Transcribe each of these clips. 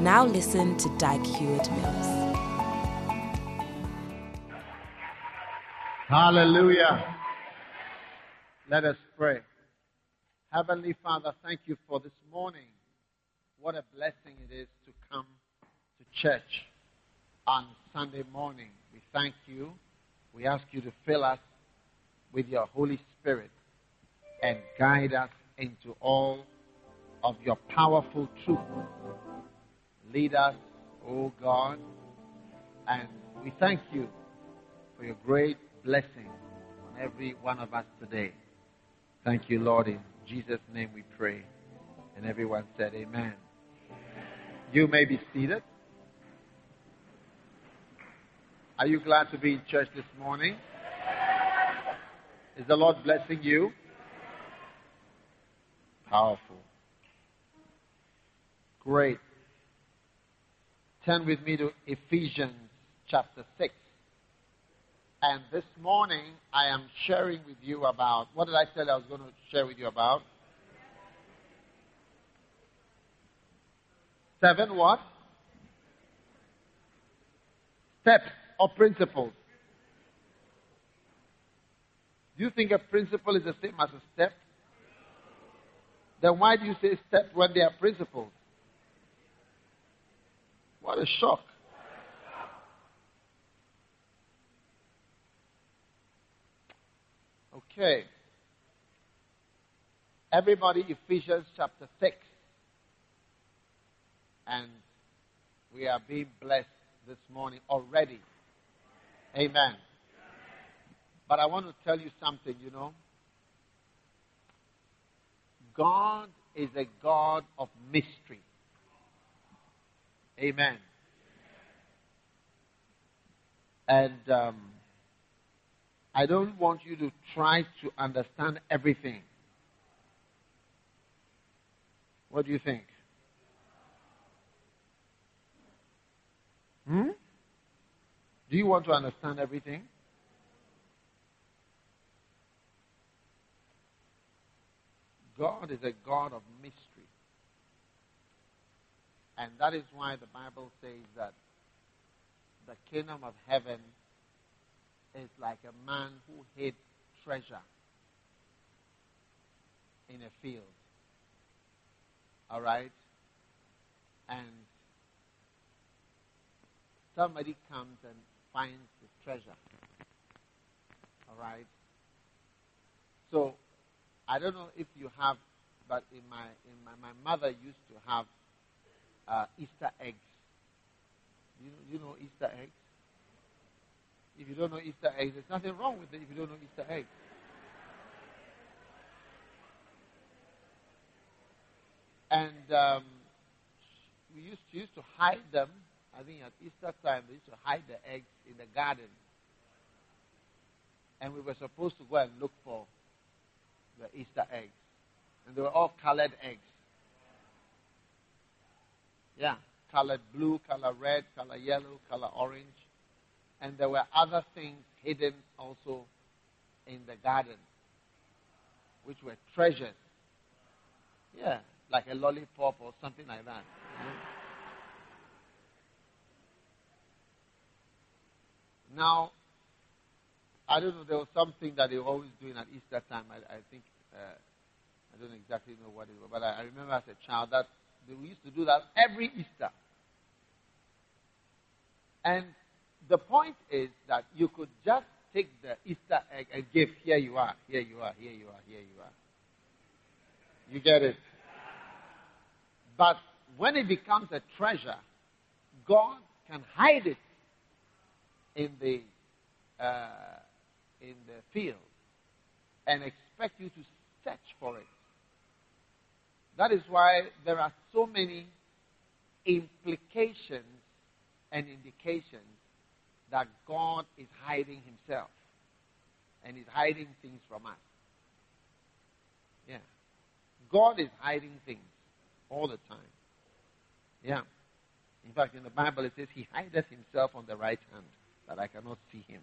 Now listen to Dag Heward Mills. Hallelujah. Let us pray. Heavenly Father, thank you for this morning. What a blessing it is to come to church on Sunday morning. We thank you. We ask you to fill us with your Holy Spirit and guide us into all of your powerful truth. Lead us, O oh God, and we thank you for your great blessing on every one of us today. Thank you, Lord. In Jesus' name we pray. And everyone said, Amen. You may be seated. Are you glad to be in church this morning? Is the Lord blessing you? Powerful. Great. Turn with me to Ephesians chapter 6. And this morning I am sharing with you about what did I say I was going to share with you about? Seven what? Steps or principles. Do you think a principle is the same as a step? Then why do you say step when they are principles? What a shock. Okay. Everybody, Ephesians chapter 6. And we are being blessed this morning already. Amen. But I want to tell you something, you know. God is a God of mystery. Amen. And um, I don't want you to try to understand everything. What do you think? Hmm? Do you want to understand everything? God is a God of mystery. And that is why the Bible says that the kingdom of heaven is like a man who hid treasure in a field. All right? And somebody comes and finds the treasure. All right? So, I don't know if you have, but in my, in my, my mother used to have uh, Easter eggs. You know, you know Easter eggs? If you don't know Easter eggs, there's nothing wrong with it if you don't know Easter eggs. And um, we used to, used to hide them. I think at Easter time, they used to hide the eggs in the garden. And we were supposed to go and look for the Easter eggs. And they were all colored eggs. Yeah, colored blue, color red, color yellow, color orange. And there were other things hidden also in the garden, which were treasures. Yeah, like a lollipop or something like that. Now, I don't know, there was something that they were always doing at Easter time. I, I think, uh, I don't exactly know what it was, but I, I remember as a child that we used to do that every Easter. And the point is that you could just take the Easter egg and give, here you are, here you are, here you are, here you are. You get it? But when it becomes a treasure, God can hide it in the uh, in the field and expect you to search for it. That is why there are so many implications and indications that God is hiding himself and is hiding things from us. Yeah. God is hiding things all the time. Yeah. In fact, in the Bible it says, He hideth himself on the right hand, that I cannot see him.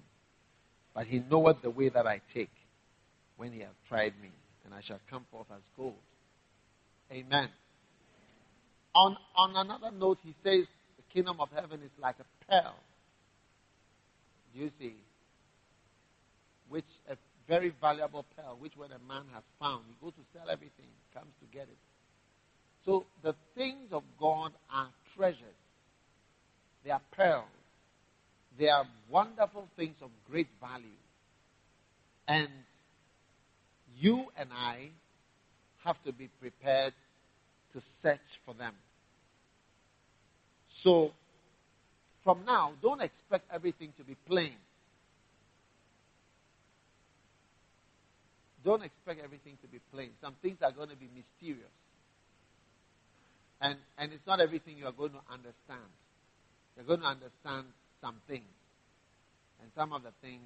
But he knoweth the way that I take when he hath tried me, and I shall come forth as gold. Amen. On, on another note, he says the kingdom of heaven is like a pearl. Do you see? Which a very valuable pearl, which when a man has found, he goes to sell everything, comes to get it. So the things of God are treasures. They are pearls. They are wonderful things of great value. And you and I have to be prepared to search for them. So, from now, don't expect everything to be plain. Don't expect everything to be plain. Some things are going to be mysterious. And, and it's not everything you are going to understand. You're going to understand some things. And some of the things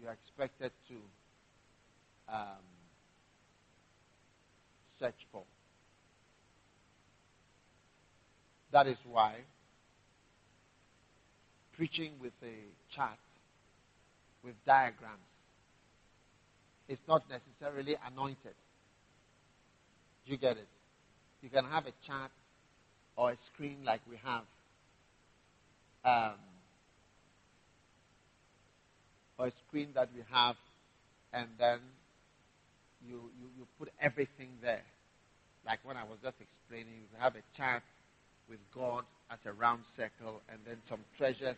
you are expected to um, search for. That is why preaching with a chart, with diagrams, is not necessarily anointed. You get it? You can have a chart or a screen like we have. Um, or a screen that we have, and then you, you, you put everything there. Like when I was just explaining, you have a chart with God as a round circle, and then some treasures,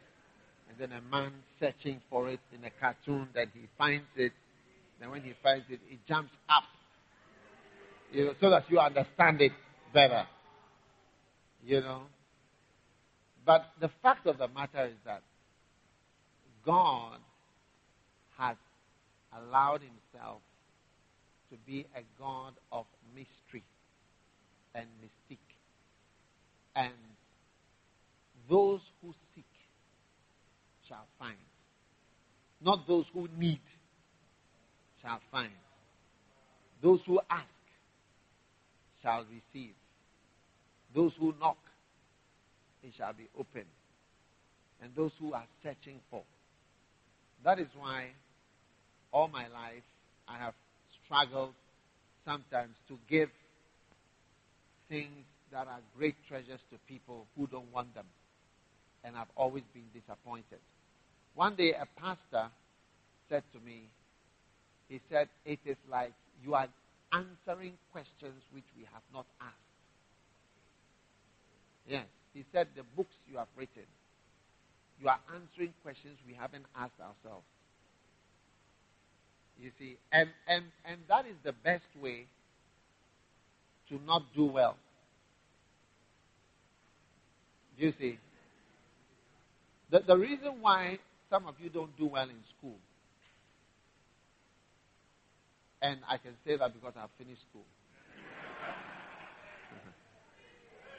and then a man searching for it in a cartoon, then he finds it. Then when he finds it, he jumps up, you know, so that you understand it better. You know. But the fact of the matter is that God has allowed himself to be a God of mystery and mystique. And those who seek shall find. Not those who need shall find. Those who ask shall receive. Those who knock, it shall be opened. And those who are searching for. That is why all my life I have struggled sometimes to give things that are great treasures to people who don't want them. And I've always been disappointed. One day a pastor said to me, he said, It is like you are answering questions which we have not asked. Yes. He said, The books you have written, you are answering questions we haven't asked ourselves. You see, and, and, and that is the best way to not do well. Do You see, the, the reason why some of you don't do well in school, and I can say that because I've finished school.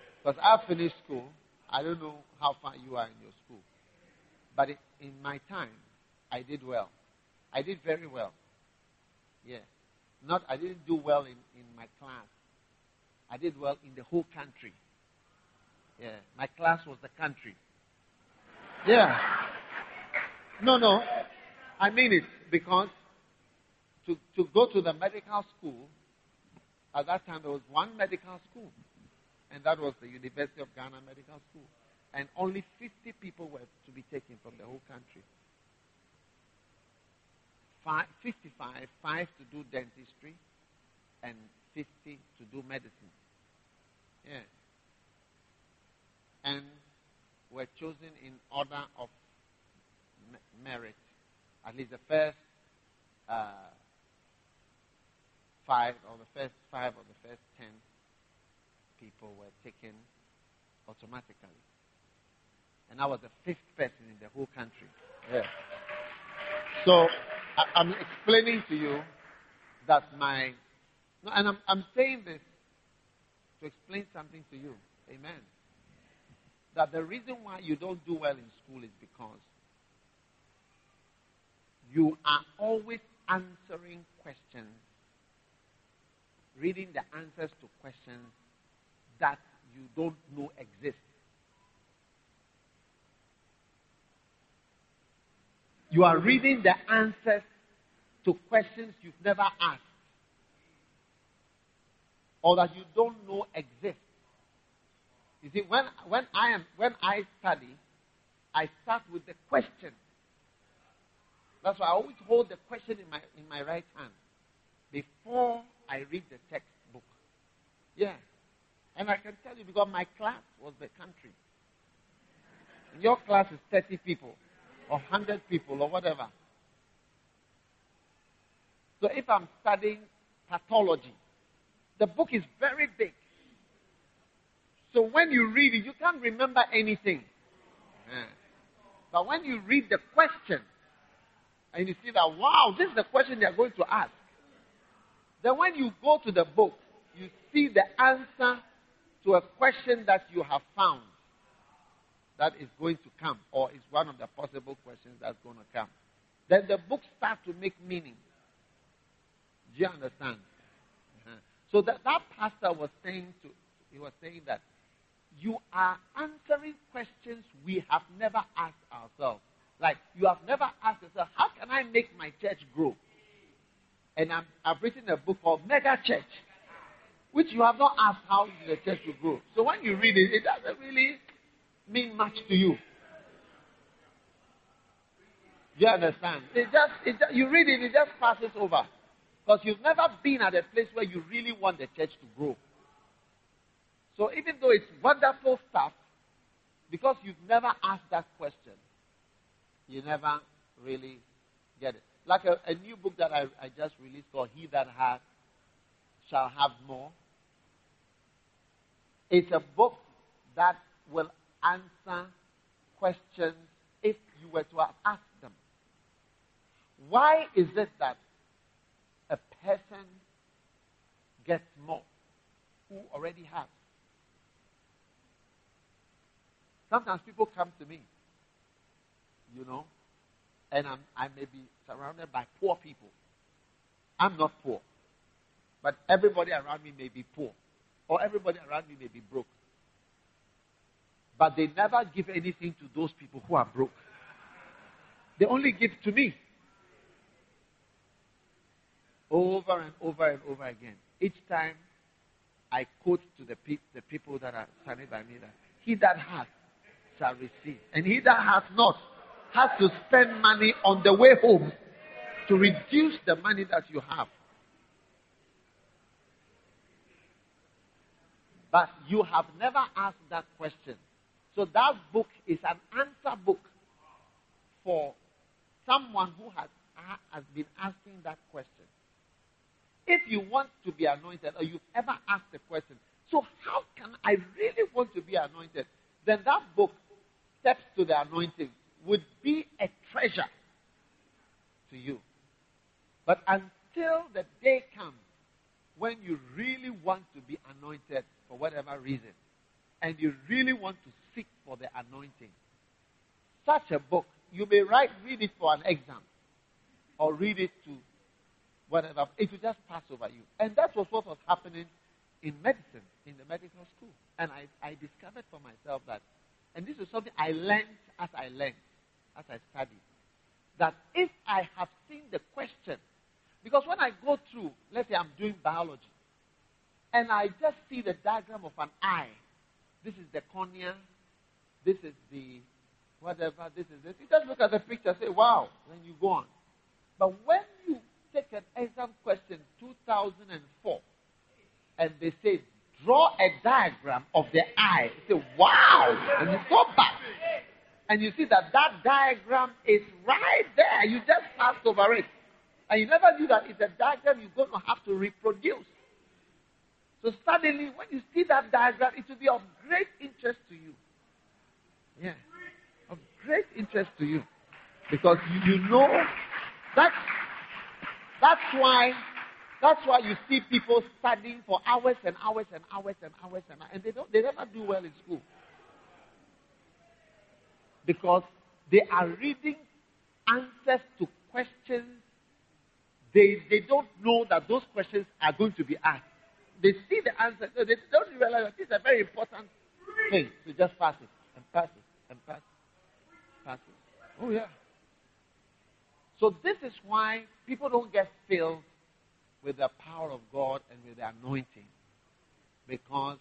because I've finished school, I don't know how far you are in your school. But in my time, I did well. I did very well. Yeah. Not, I didn't do well in, in my class. I did well in the whole country. Yeah. My class was the country. Yeah. No, no. I mean it because to, to go to the medical school, at that time there was one medical school, and that was the University of Ghana Medical School. And only 50 people were to be taken from the whole country five, 55, 5 to do dentistry, and 50 to do medicine. Yeah. And were chosen in order of merit. At least the first uh, five, or the first five, or the first ten people were taken automatically. And I was the fifth person in the whole country. Yeah. So I, am explaining to you that my, and I'm, I'm saying this to explain something to you. Amen. that the reason why you don't do well in school is because you are always answering questions, reading the answers to questions that you don't know exist. You are reading the answers to questions you've never asked or that you don't know exist. You see, when, when, I am, when I study, I start with the question. That's why I always hold the question in my, in my right hand before I read the textbook. Yeah. And I can tell you because my class was the country. Your class is 30 people or 100 people or whatever. So if I'm studying pathology, the book is very big. So when you read it, you can't remember anything. But when you read the question, and you see that, wow, this is the question they are going to ask. Then when you go to the book, you see the answer to a question that you have found that is going to come, or is one of the possible questions that's going to come. Then the book starts to make meaning. Do you understand? So that, that pastor was saying to, he was saying that you are answering questions we have never asked ourselves. Like you have never asked yourself, how can I make my church grow? And i have written a book called Mega Church, which you have not asked how the church will grow. So when you read it, it doesn't really mean much to you. Do You understand? It just, it just, you read it, it just passes over. Because you've never been at a place where you really want the church to grow. So even though it's wonderful stuff, because you've never asked that question, you never really get it. Like a, a new book that I, I just released called He That Hath Shall Have More. It's a book that will answer questions if you were to ask them. Why is it that person gets more who already has? Sometimes people come to me, you know, and I'm, I may be surrounded by poor people. I'm not poor, but everybody around me may be poor, or everybody around me may be broke. But they never give anything to those people who are broke. They only give to me. Over and over and over again. Each time I quote to the, pe- the people that are standing by me that he that has shall receive. And he that has not has to spend money on the way home to reduce the money that you have. But you have never asked that question. So that book is an answer book for someone who has, has been asking that question. If you want to be anointed or you've ever asked the question, so how can I really want to be anointed? Then that book, Steps to the Anointing, would be a treasure to you. But until the day comes when you really want to be anointed for whatever reason, and you really want to seek for the anointing, such a book, you may write, read it for an exam, or read it to whatever. It will just pass over you. And that was what was happening in medicine, in the medical school. And I, I discovered for myself that, and this is something I learned as I learned, as I studied, that if I have seen the question, because when I go through, let's say I'm doing biology, and I just see the diagram of an eye, this is the cornea, this is the whatever, this is it. You just look at the picture say, wow, then you go on. But when you take an exam question 2004 and they say, draw a diagram of the eye, you say, wow, and you go back and you see that that diagram is right there. You just passed over it. And you never knew that it's a diagram you're going to have to reproduce. So suddenly, when you see that diagram, it will be of great interest to you. Yeah. Of great interest to you. Because you, know that that's why that's why you see people studying for hours and hours and hours and hours and hours and they don't they never do well in school. because they are reading answers to questions. They, they don't know that those questions are going to be asked. They see the answer. No, they don't realize that this is a very important thing. So just pass it and pass it and pass it. Pass it. Oh, yeah. So this is why people don't get filled with the power of God and with the anointing. Because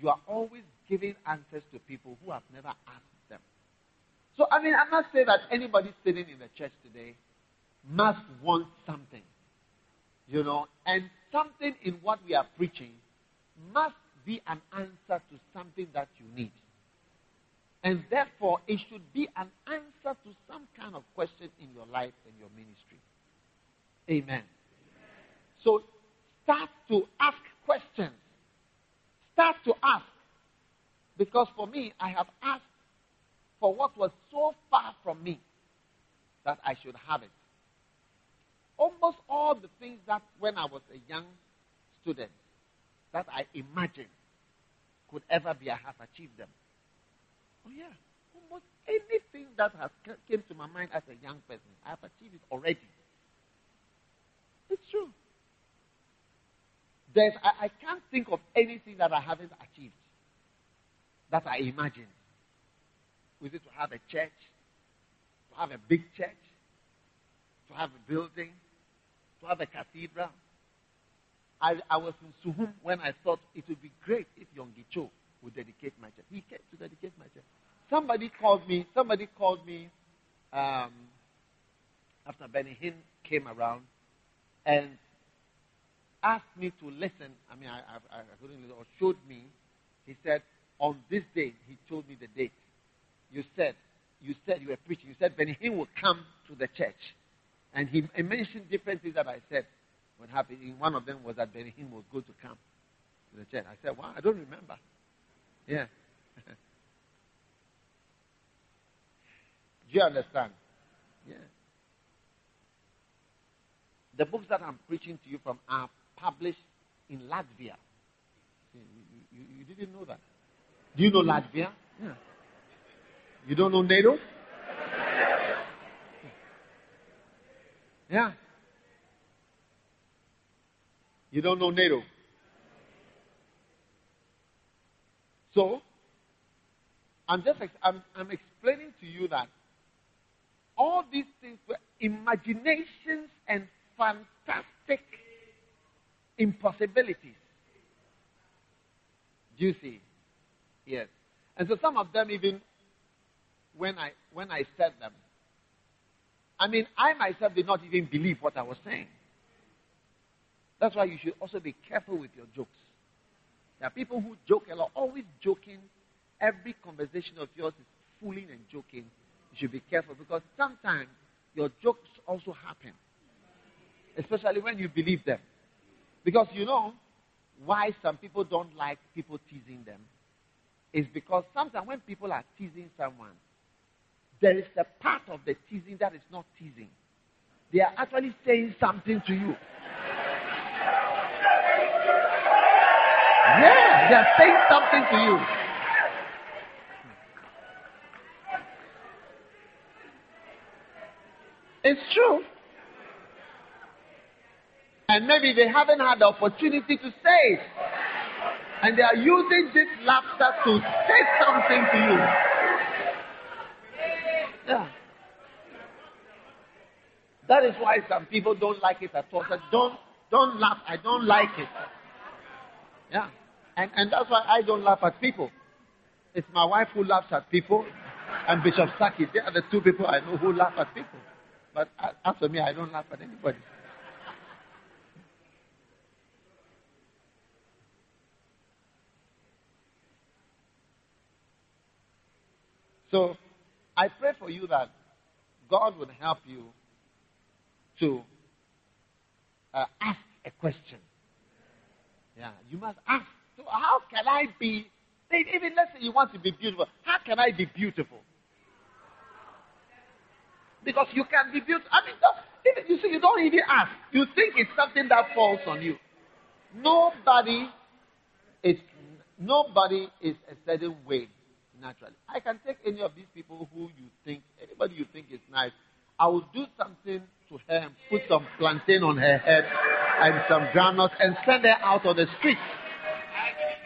you are always giving answers to people who have never asked them. So, I mean, I must say that anybody sitting in the church today must want something. You know, and something in what we are preaching must be an answer to something that you need. And therefore, it should be an answer to some kind of question in your life and your ministry. Amen. So start to ask questions. Start to ask. Because for me, I have asked for what was so far from me that I should have it. Almost all the things that when I was a young student that I imagined could ever be, I have achieved them. Oh yeah, almost anything that has came to my mind as a young person, I have achieved it already. It's true. There's, I, I can't think of anything that I haven't achieved that I imagined. Was it to have a church, to have a big church, to have a building, to have a cathedral? I, I was in Suhum when I thought it would be great if Yonggi Cho would dedicate my church. He came to dedicate my church. Somebody called me, somebody called me um, after Benny Hinn came around and asked me to listen. I mean, I, I, I couldn't listen, or showed me. He said, on this day, he told me the date. You said, you said you were preaching. You said Benny Hinn will come to the church. And he, he mentioned different things that I said would happen. One of them was that Benny Hinn was going to come to the church. I said, wow, I don't remember. Yeah. Do you understand? Yeah. The books that I'm preaching to you from are published in Latvia. You, you, you didn't know that. Do you know Latvia? Yeah. You don't know NATO? Yeah. You don't know NATO. So, I'm just I'm, I'm explaining to you that all these things were imaginations and fantastic impossibilities. Do you see? Yes. And so some of them even when I when I said them, I mean I myself did not even believe what I was saying. That's why you should also be careful with your jokes. There are people who joke a lot, always joking. Every conversation of yours is fooling and joking. You should be careful because sometimes your jokes also happen, especially when you believe them. Because you know why some people don't like people teasing them is because sometimes when people are teasing someone, there is a part of the teasing that is not teasing. They are actually saying something to you. They are saying something to you. It's true. And maybe they haven't had the opportunity to say it. And they are using this laughter to say something to you. Yeah. That is why some people don't like it at all. So don't don't laugh. I don't like it. Yeah. And, and that's why I don't laugh at people. It's my wife who laughs at people and Bishop Saki. They are the two people I know who laugh at people. But for me, I don't laugh at anybody. So I pray for you that God would help you to uh, ask a question. Yeah, you must ask. How can I be? Even let's say you want to be beautiful. How can I be beautiful? Because you can be beautiful. I mean, even, you see, you don't even ask. You think it's something that falls on you. Nobody is nobody is a certain way naturally. I can take any of these people who you think, anybody you think is nice. I will do something to her and put some plantain on her head and some granules and send her out on the street.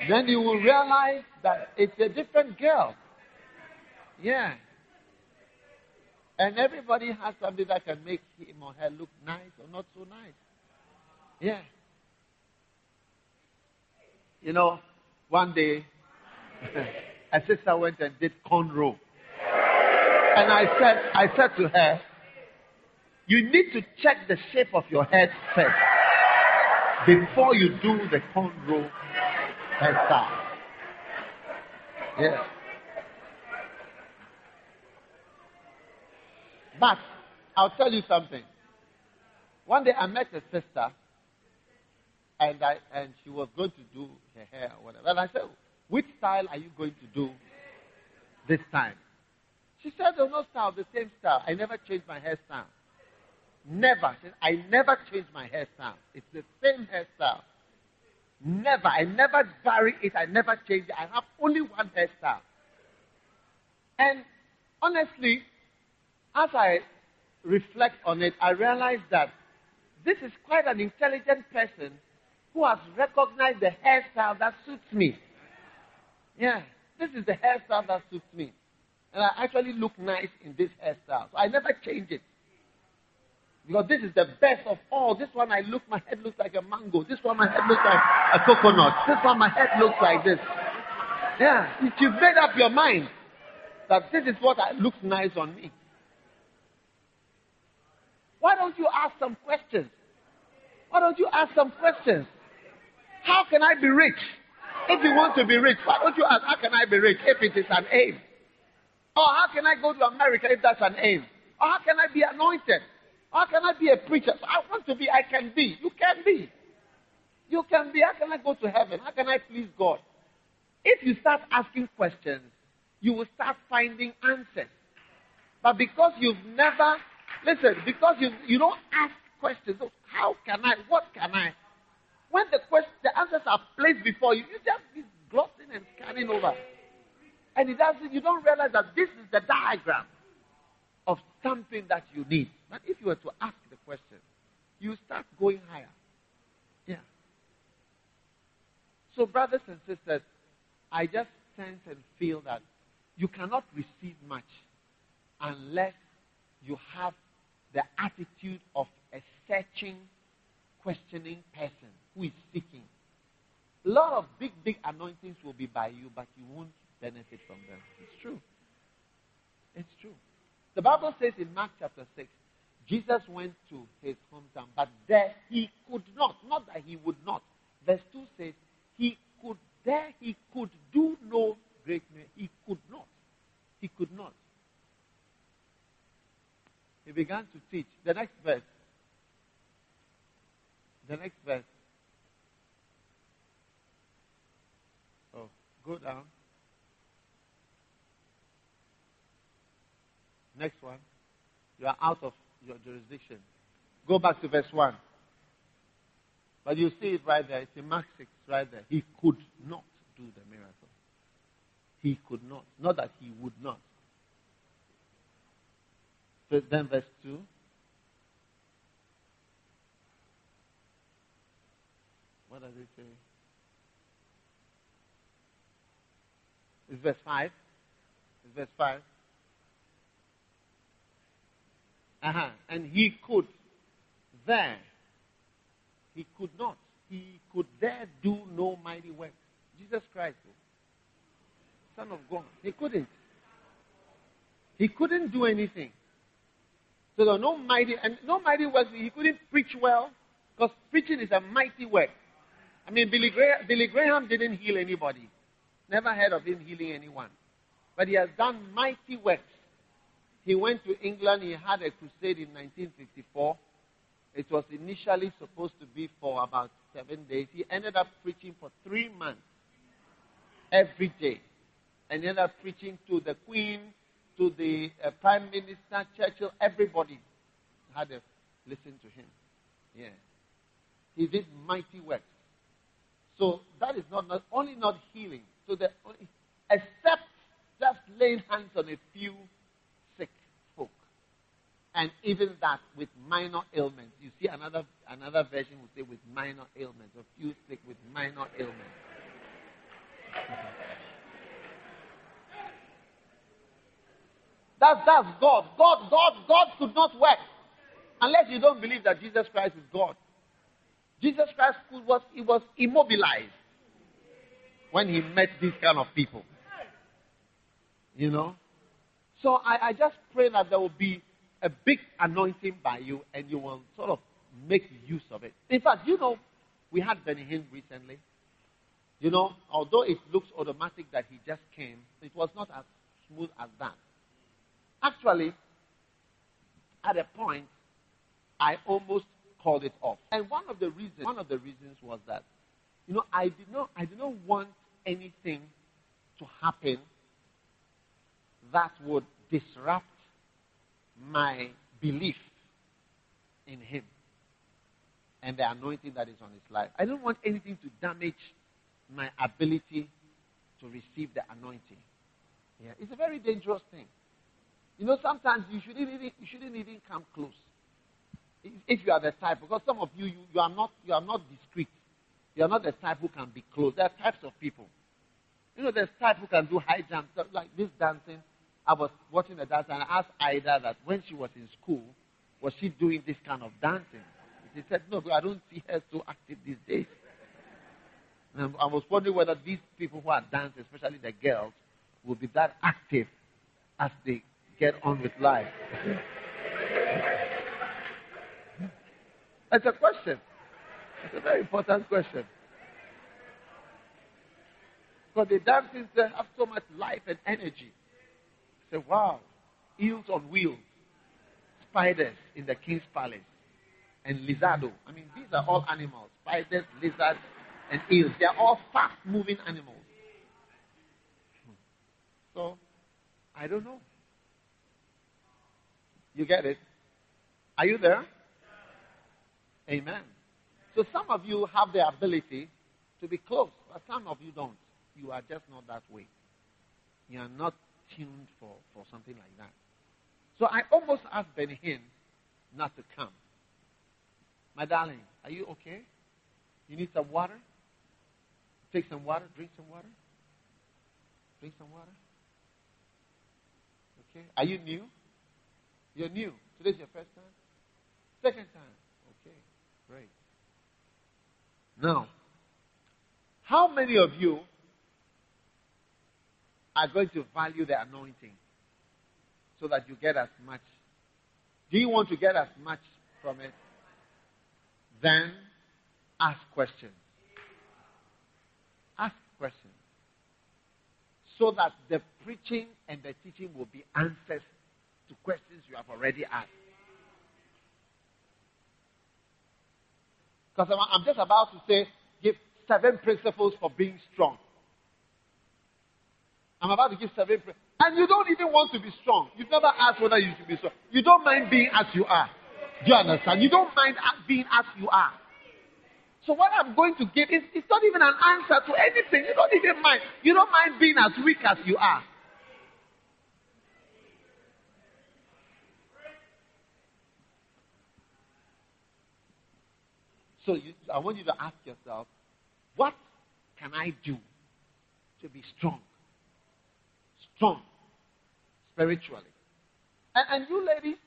Then you will realize that it's a different girl. Yeah. And everybody has something that can make him or her look nice or not so nice. Yeah. You know, one day, a sister went and did cornrow. And I said, I said to her, you need to check the shape of your head first before you do the cornrow hairstyle. Yeah. But I'll tell you something. One day I met a sister, and I and she was going to do her hair or whatever. And I said, "Which style are you going to do this time?" She said, "There's no style, the same style. I never changed my hairstyle. Never. I never changed my hairstyle. It's the same hairstyle. Never. I never vary it. I never change it. I have only one hairstyle. And honestly, as I reflect on it, I realize that this is quite an intelligent person who has recognized the hairstyle that suits me. Yeah, this is the hairstyle that suits me. And I actually look nice in this hairstyle. So I never change it. Because this is the best of all. This one I look, my head looks like a mango. This one my head looks like a coconut. This one my head looks like this. Yeah, if you've made up your mind that this is what looks nice on me, why don't you ask some questions? Why don't you ask some questions? How can I be rich? If you want to be rich, why don't you ask, how can I be rich if it is an aim? Or how can I go to America if that's an aim? Or how can I be anointed? How can I be a preacher? I want to be, I can be. You can be. You can be. How can I go to heaven? How can I please God? If you start asking questions, you will start finding answers. But because you've never, listen, because you, you don't ask questions, how can I, what can I? When the, question, the answers are placed before you, you just be glossing and scanning over. And it doesn't, you don't realize that this is the diagram of something that you need. But if you were to ask the question, you start going higher. Yeah. So, brothers and sisters, I just sense and feel that you cannot receive much unless you have the attitude of a searching, questioning person who is seeking. A lot of big, big anointings will be by you, but you won't benefit from them. It's true. It's true. The Bible says in Mark chapter 6, Jesus went to his hometown, but there he could not. Not that he would not. Verse 2 says, he could, there he could do no great miracle. He could not. He could not. He began to teach. The next verse. The next verse. Oh, go down. Next one. You are out of your jurisdiction. Go back to verse 1. But you see it right there. It's in Mark 6 right there. He could not do the miracle. He could not. Not that he would not. So then verse 2. What does it say? It's verse 5. It's verse 5. Uh-huh. And he could there. He could not. He could there do no mighty work. Jesus Christ, Son of God. He couldn't. He couldn't do anything. So there no mighty and no mighty works. He couldn't preach well because preaching is a mighty work. I mean, Billy Graham, Billy Graham didn't heal anybody. Never heard of him healing anyone. But he has done mighty works. He went to England. He had a crusade in 1954. It was initially supposed to be for about seven days. He ended up preaching for three months every day. And he ended up preaching to the Queen, to the uh, Prime Minister, Churchill, everybody had to listen to him. Yeah. He did mighty works. So that is not, not only not healing. So the except just laying hands on a few. And even that with minor ailments. You see another another version will say with minor ailments, a few sick with minor ailments. That's that's God. God, God, God could not work. Unless you don't believe that Jesus Christ is God. Jesus Christ was, he was immobilized when he met these kind of people. You know? So I, I just pray that there will be a big anointing by you and you will sort of make use of it. In fact, you know, we had Benny Hinn recently. You know, although it looks automatic that he just came, it was not as smooth as that. Actually, at a point, I almost called it off. And one of the reasons, one of the reasons was that, you know, I did not, I did not want anything to happen that would disrupt my belief in Him and the anointing that is on His life. I don't want anything to damage my ability to receive the anointing. Yeah, it's a very dangerous thing. You know, sometimes you shouldn't even, you shouldn't even come close. If you are the type, because some of you, you, you, are not, you are not discreet. You are not the type who can be close. There are types of people. You know, there's type who can do high jumps, like this dancing. I was watching the dance and I asked Ida that when she was in school, was she doing this kind of dancing? She said, no, I don't see her so active these days. And I was wondering whether these people who are dancing, especially the girls, will be that active as they get on with life. It's a question. It's a very important question. Because the dancers have so much life and energy. Say, wow, eels on wheels, spiders in the king's palace, and lizardo. I mean, these are all animals. Spiders, lizards, and eels. They are all fast-moving animals. So, I don't know. You get it? Are you there? Amen. So some of you have the ability to be close, but some of you don't. You are just not that way. You are not tuned for, for something like that. So I almost asked Benny Hinn not to come. My darling, are you okay? You need some water? Take some water, drink some water. Drink some water. Okay? Are you new? You're new. Today's your first time? Second time. Okay, great. Now, how many of you are going to value the anointing so that you get as much? Do you want to get as much from it? Then ask questions. Ask questions. So that the preaching and the teaching will be answers to questions you have already asked. Because I'm just about to say, give seven principles for being strong. I'm about to give seven principles. And you don't even want to be strong. You've never asked whether you should be strong. You don't mind being as you are. Do you understand? You don't mind being as you are. So what I'm going to give is it's not even an answer to anything. You don't even mind. You don't mind being as weak as you are. So you, I want you to ask yourself, what can I do to be strong? Strong spiritually. And, and you ladies,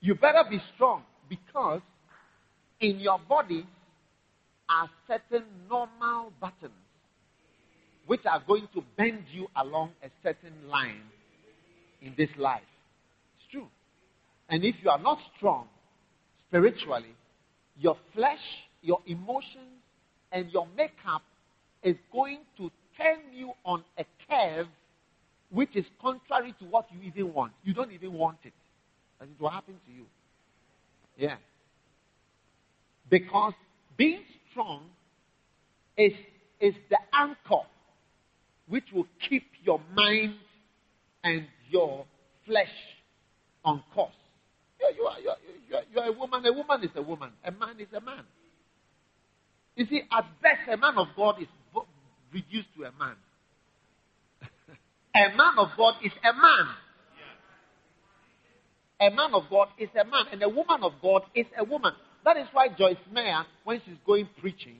you better be strong because in your body are certain normal buttons which are going to bend you along a certain line in this life. It's true. And if you are not strong spiritually, your flesh, your emotions, and your makeup is going to turn you on a curve which is contrary to what you even want. You don't even want it. And it will happen to you. Yeah. Because being strong is, is the anchor which will keep your mind and your flesh on course. You are, you are, you are, you are a woman. A woman is a woman. A man is a man. You see, at best, a man of God is reduced to a man. A man of God is a man. A man of God is a man, and a woman of God is a woman. That is why Joyce Meyer, when she's going preaching,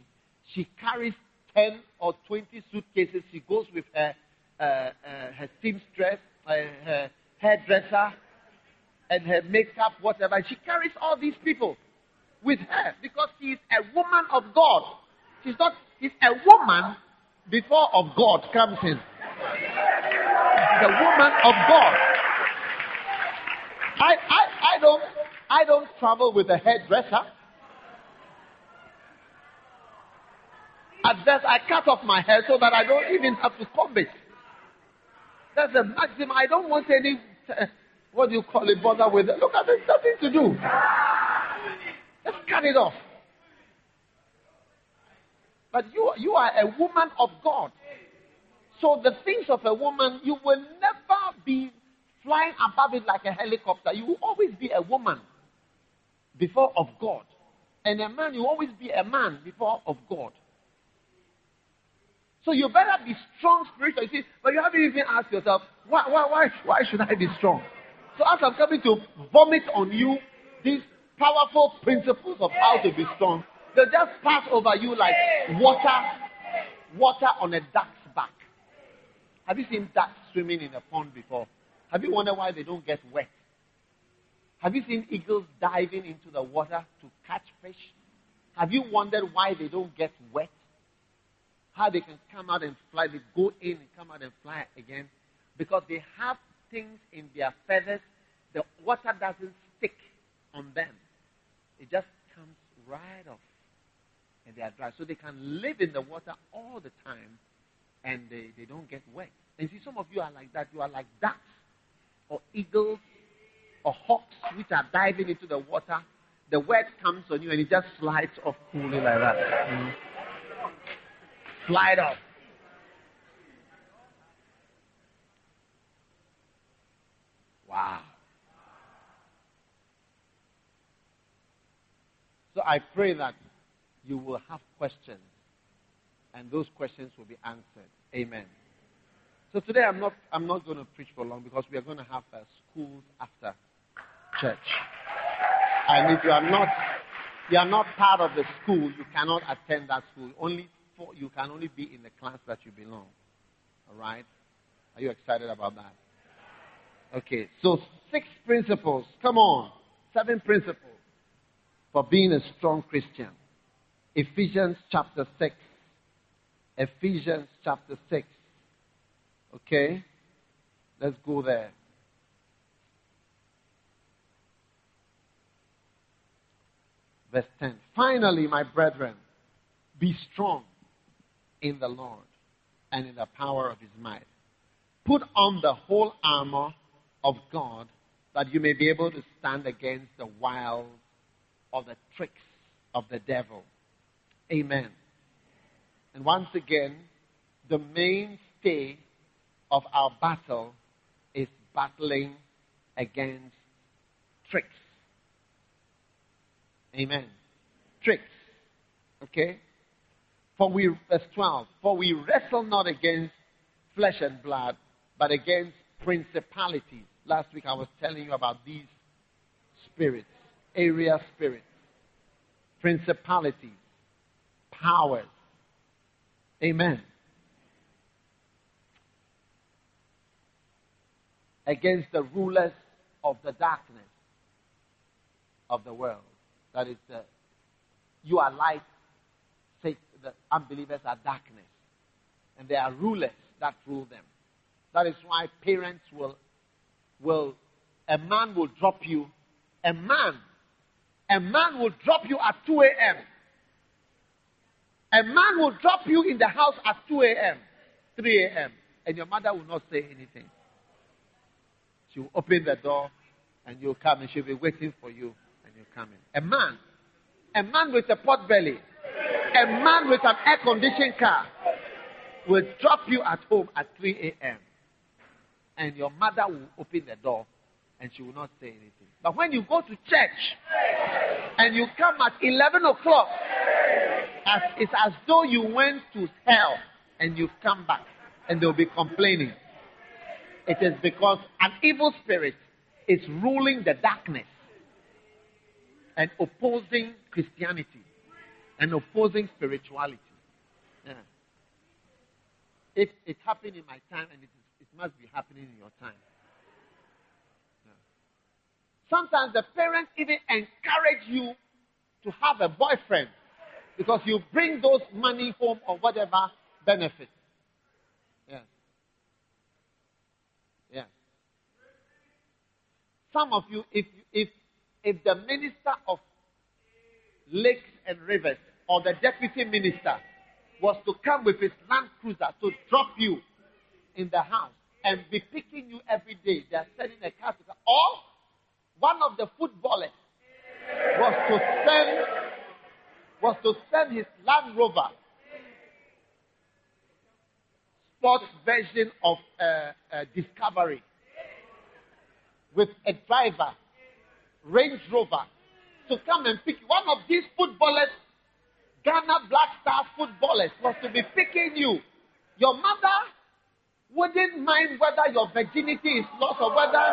she carries 10 or 20 suitcases. She goes with her, uh, uh, her seamstress, uh, her hairdresser, and her makeup, whatever. She carries all these people with her because she is a woman of God. She's not, she's a woman before of God comes in. The woman of God. I, I, I don't I don't travel with a hairdresser. At best, I cut off my hair so that I don't even have to comb it. That's the maximum. I don't want any, uh, what do you call it, bother with it. Look at it, nothing to do. Just cut it off. But you, you are a woman of God. So the things of a woman, you will never be flying above it like a helicopter. You will always be a woman before of God. And a man, you always be a man before of God. So you better be strong spiritually. See, but you haven't even asked yourself, why, why, why, why should I be strong? So as I'm coming to vomit on you these powerful principles of how to be strong, they'll just pass over you like water, water on a back. Have you seen ducks swimming in a pond before? Have you wondered why they don't get wet? Have you seen eagles diving into the water to catch fish? Have you wondered why they don't get wet? How they can come out and fly, they go in and come out and fly again? Because they have things in their feathers, the water doesn't stick on them. It just comes right off. And they are dry. So they can live in the water all the time and they, they don't get wet. And see, some of you are like that. You are like ducks or eagles or hawks which are diving into the water, the wet comes on you and it just slides off coolly like that. Mm. Slide off. Wow. So I pray that you will have questions and those questions will be answered. Amen. So today I'm not, I'm not going to preach for long because we are going to have uh, schools after church. And if you are not you are not part of the school, you cannot attend that school. Only for, you can only be in the class that you belong. All right? Are you excited about that? Okay, so six principles. Come on. Seven principles for being a strong Christian. Ephesians chapter 6. Ephesians chapter 6. Okay? Let's go there. Verse 10. Finally, my brethren, be strong in the Lord and in the power of his might. Put on the whole armor of God that you may be able to stand against the wiles of the tricks of the devil. Amen. And once again, the mainstay of our battle is battling against tricks Amen. Tricks. Okay? For we, verse 12, for we wrestle not against flesh and blood, but against principalities. Last week I was telling you about these spirits, area spirits, principalities, powers. Amen. Against the rulers of the darkness of the world. That is, uh, you are light, the unbelievers are darkness. And there are rulers that rule them. That is why parents will, will, a man will drop you, a man, a man will drop you at 2 a.m. A man will drop you in the house at 2 a.m., 3 a.m., and your mother will not say anything. She will open the door and you'll come and she'll be waiting for you and you will come in. A man, a man with a pot belly, a man with an air conditioned car will drop you at home at 3 a.m. And your mother will open the door and she will not say anything. But when you go to church and you come at 11 o'clock, as, it's as though you went to hell and you've come back and they'll be complaining. It is because an evil spirit is ruling the darkness and opposing Christianity and opposing spirituality. Yeah. If it happened in my time and it, is, it must be happening in your time. Yeah. Sometimes the parents even encourage you to have a boyfriend because you bring those money home or whatever benefit. Yes. Yes. Some of you, if if if the minister of lakes and rivers or the deputy minister was to come with his land cruiser to drop you in the house and be picking you every day, they are sending a car to. Or one of the footballers was to send was to send his Land Rover sports version of uh, uh, Discovery with a driver, Range Rover, to come and pick one of these footballers, Ghana Black Star footballers, was to be picking you. Your mother wouldn't mind whether your virginity is lost or whether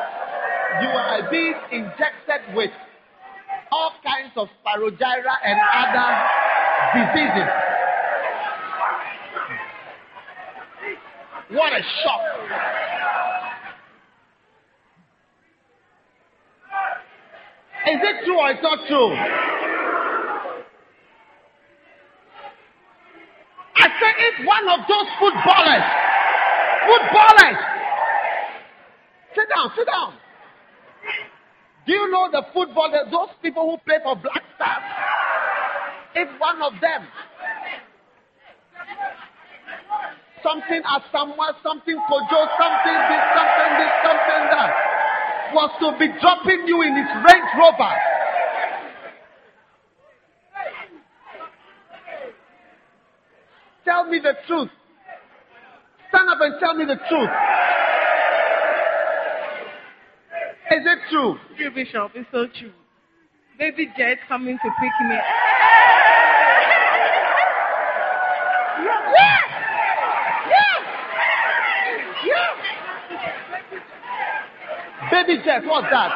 you are being injected with all kinds of spirogyra and other diseases. What a shock. Is it true or it's not true? I said if one of those footballers, footballers, sit down, sit down. Do you know the footballers, those people who play for Black Stars? If one of them something as somewhere, something kojo, something this, something this, something that, was to be dropping you in his Range Rover. Tell me the truth. Stand up and tell me the truth. Is it true? True, Bishop. It's so true. Baby Jet coming to pick me. Yes! Baby Jet, what's that?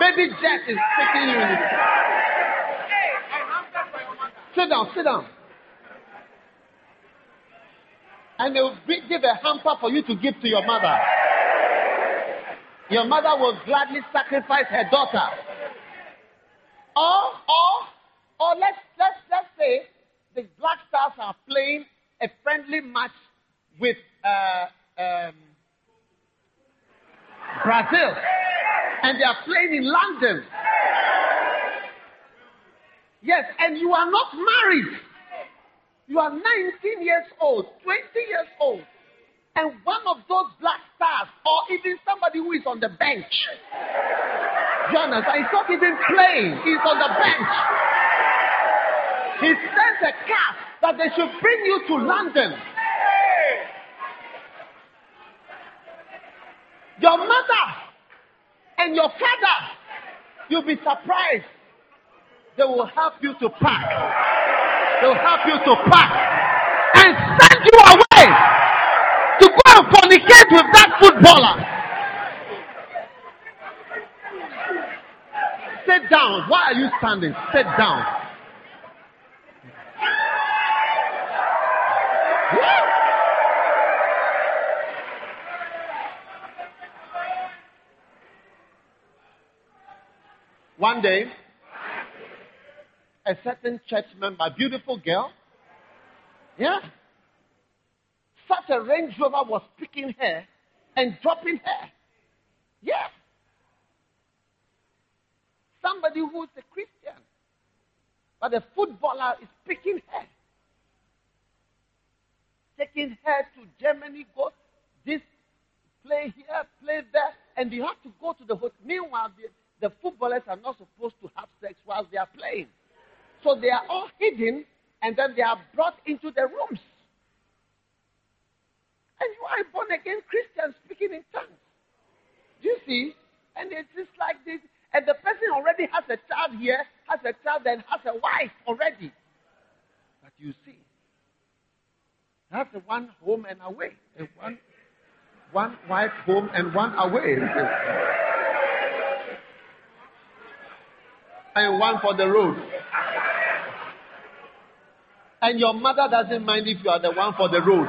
Baby Jet is picking you Sit down, sit down. And they will give a hamper for you to give to your mother. Your mother will gladly sacrifice her daughter. Or, or, or let's say the Black Stars are playing a friendly match with uh, um, Brazil, and they are playing in London. Yes, and you are not married. You are 19 years old, 20 years old, and one of those black stars, or even somebody who is on the bench. Jonas, he's not even playing, he's on the bench. He sends a car that they should bring you to London. Your mother and your father, you'll be surprised. They will help you to pack. They will help you to pack and send you away to go and fornicate with that footballer. Sit down. Why are you standing? Sit down. One day, a certain church member, beautiful girl, yeah, such a Range Rover was picking her and dropping her. Yeah. Somebody who's a Christian, but a footballer is picking her, taking her to Germany, go this, play here, play there, and you have to go to the hotel. Meanwhile, the, the footballers are not supposed to have sex while they are playing. So they are all hidden and then they are brought into the rooms. And you are born again Christian speaking in tongues. Do you see? And it's just like this. And the person already has a child here, has a child, and has a wife already. But you see, that's one home and away. The one, one wife home and one away. And one for the road. And your mother doesn't mind if you are the one for the road.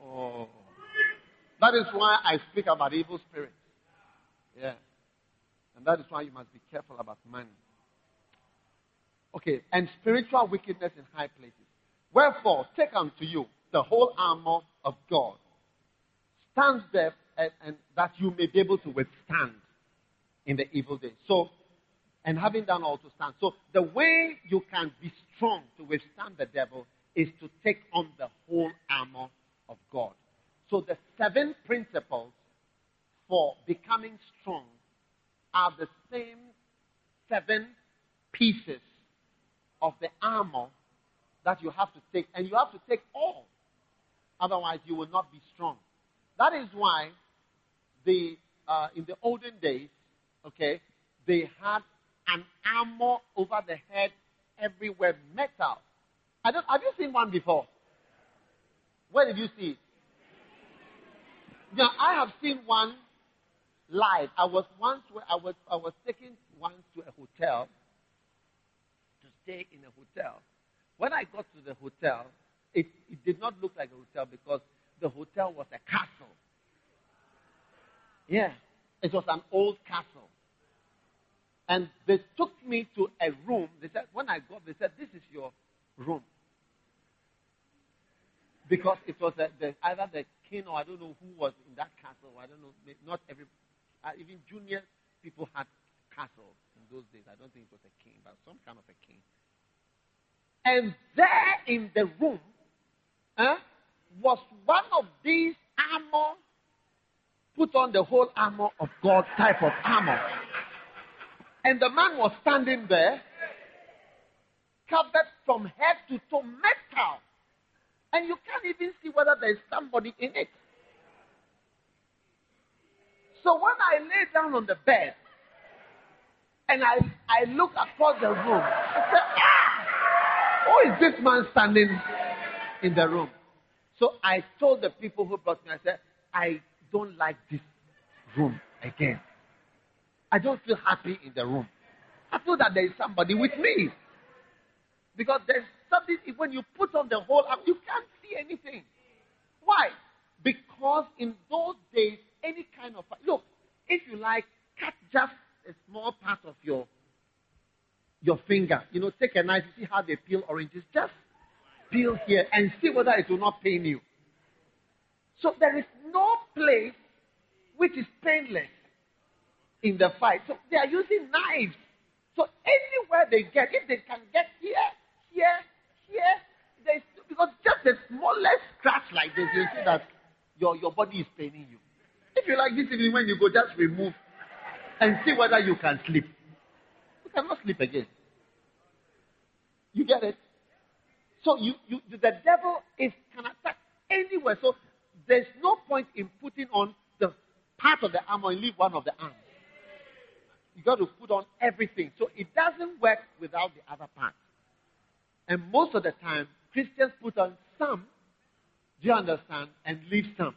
Oh. That is why I speak about evil spirits. Yeah. And that is why you must be careful about money. Okay, and spiritual wickedness in high places. Wherefore, take unto you the whole armor of God. Stand there and, and that you may be able to withstand in the evil day. So, and having done all to stand. So, the way you can be strong to withstand the devil is to take on the whole armor of God. So, the seven principles for becoming strong are the same seven pieces of the armor that you have to take, and you have to take all. Otherwise, you will not be strong. That is why the uh, in the olden days, okay, they had an armor over the head everywhere, metal. I don't, have you seen one before? Where did you see it? Now, I have seen one live. I was once, I was, I was taken once to a hotel to stay in a hotel. When I got to the hotel, it, it did not look like a hotel because the hotel was a castle. Yeah. It was an old castle. And they took me to a room. They said, when I got, they said, this is your room. Because it was a, the, either the king or I don't know who was in that castle. I don't know. Not every, uh, even junior people had castles in those days. I don't think it was a king, but some kind of a king. And there in the room uh, was one of these armor put on the whole armor of God type of armor. And the man was standing there, covered from head to toe, metal. And you can't even see whether there's somebody in it. So when I lay down on the bed and I, I look across the room, I said, ah, who is this man standing in the room? So I told the people who brought me, I said, I don't like this room again. I don't feel happy in the room. I feel that there is somebody with me. Because there's something, when you put on the whole arm, you can't see anything. Why? Because in those days, any kind of, look, if you like, cut just a small part of your your finger. You know, take a knife, you see how they peel oranges. Just peel here and see whether it will not pain you. So there is no place which is painless in the fight. So they are using knives. So anywhere they get, if they can get here, here, here, they, because just the smallest scratch like this, you see that your, your body is paining you. If you like this evening when you go, just remove and see whether you can sleep. You cannot sleep again. You get it? So you, you the devil is can attack anywhere. So there's no point in putting on the part of the armor leave one of the arms. You got to put on everything. So it doesn't work without the other part. And most of the time, Christians put on some, do you understand, and leave some.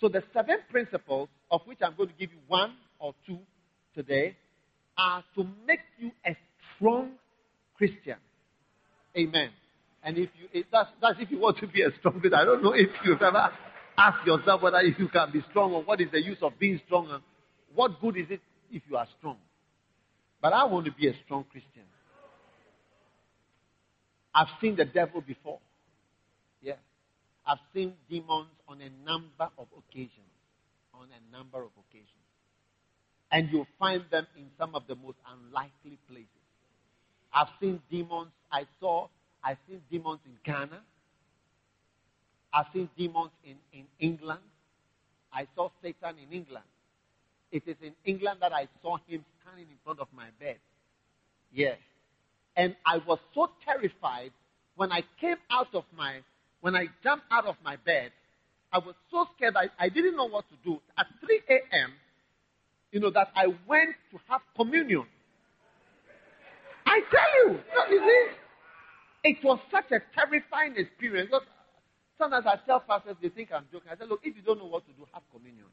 So the seven principles, of which I'm going to give you one or two today, are to make you a strong Christian. Amen. And if you, that's, that's if you want to be a strong Christian. I don't know if you've ever ask yourself whether you can be strong or what is the use of being strong and what good is it if you are strong. But I want to be a strong Christian. I've seen the devil before. Yeah. I've seen demons on a number of occasions. On a number of occasions. And you'll find them in some of the most unlikely places. I've seen demons. I saw, I've seen demons in Ghana. I've seen demons in, in England. I saw Satan in England. It is in England that I saw him standing in front of my bed. Yes. And I was so terrified when I came out of my, when I jumped out of my bed I was so scared I, I didn't know what to do. At 3 a.m., you know, that I went to have communion. I tell you, you see, it was such a terrifying experience. Sometimes I tell pastors, they think I'm joking. I said, look, if you don't know what to do, have communion.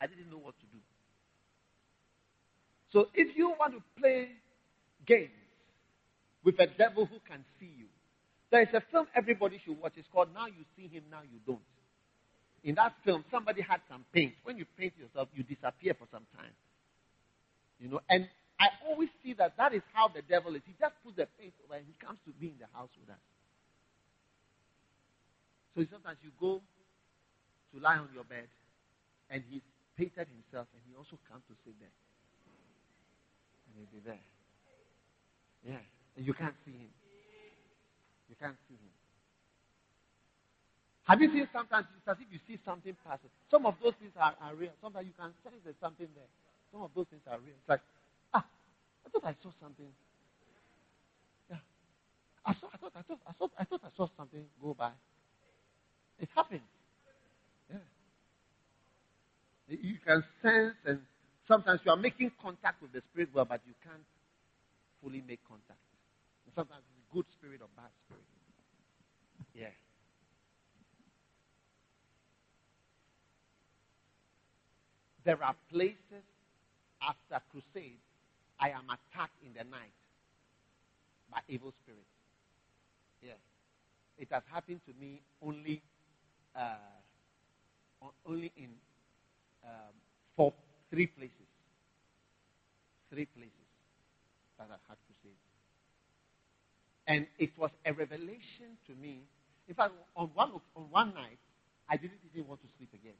I didn't know what to do. So if you want to play games with a devil who can see you, there is a film everybody should watch. It's called Now You See Him, Now You Don't. In that film, somebody had some paint. When you paint yourself, you disappear for some time. You know, and I always see that that is how the devil is. He just puts the paint over and he comes to be in the house with us. So sometimes you go to lie on your bed and he's painted himself and he also comes to sit there. And he'll be there. Yeah. And you can't see him. You can't see him. Have you seen sometimes it's as if you see something passing? Some of those things are, are real. Sometimes you can sense there's something there. Some of those things are real. It's like, ah, I thought I saw something. Yeah. I, saw, I, thought, I, thought, I, thought, I thought I saw something go by. It happens. Yeah. You can sense, and sometimes you are making contact with the spirit world, but you can't fully make contact. And sometimes it's a good spirit or bad spirit. Yeah. There are places after crusade I am attacked in the night by evil spirits. Yes. It has happened to me only uh, only in um, four, three places. Three places that I had crusades. And it was a revelation to me. In fact, on one, on one night, I didn't even want to sleep again.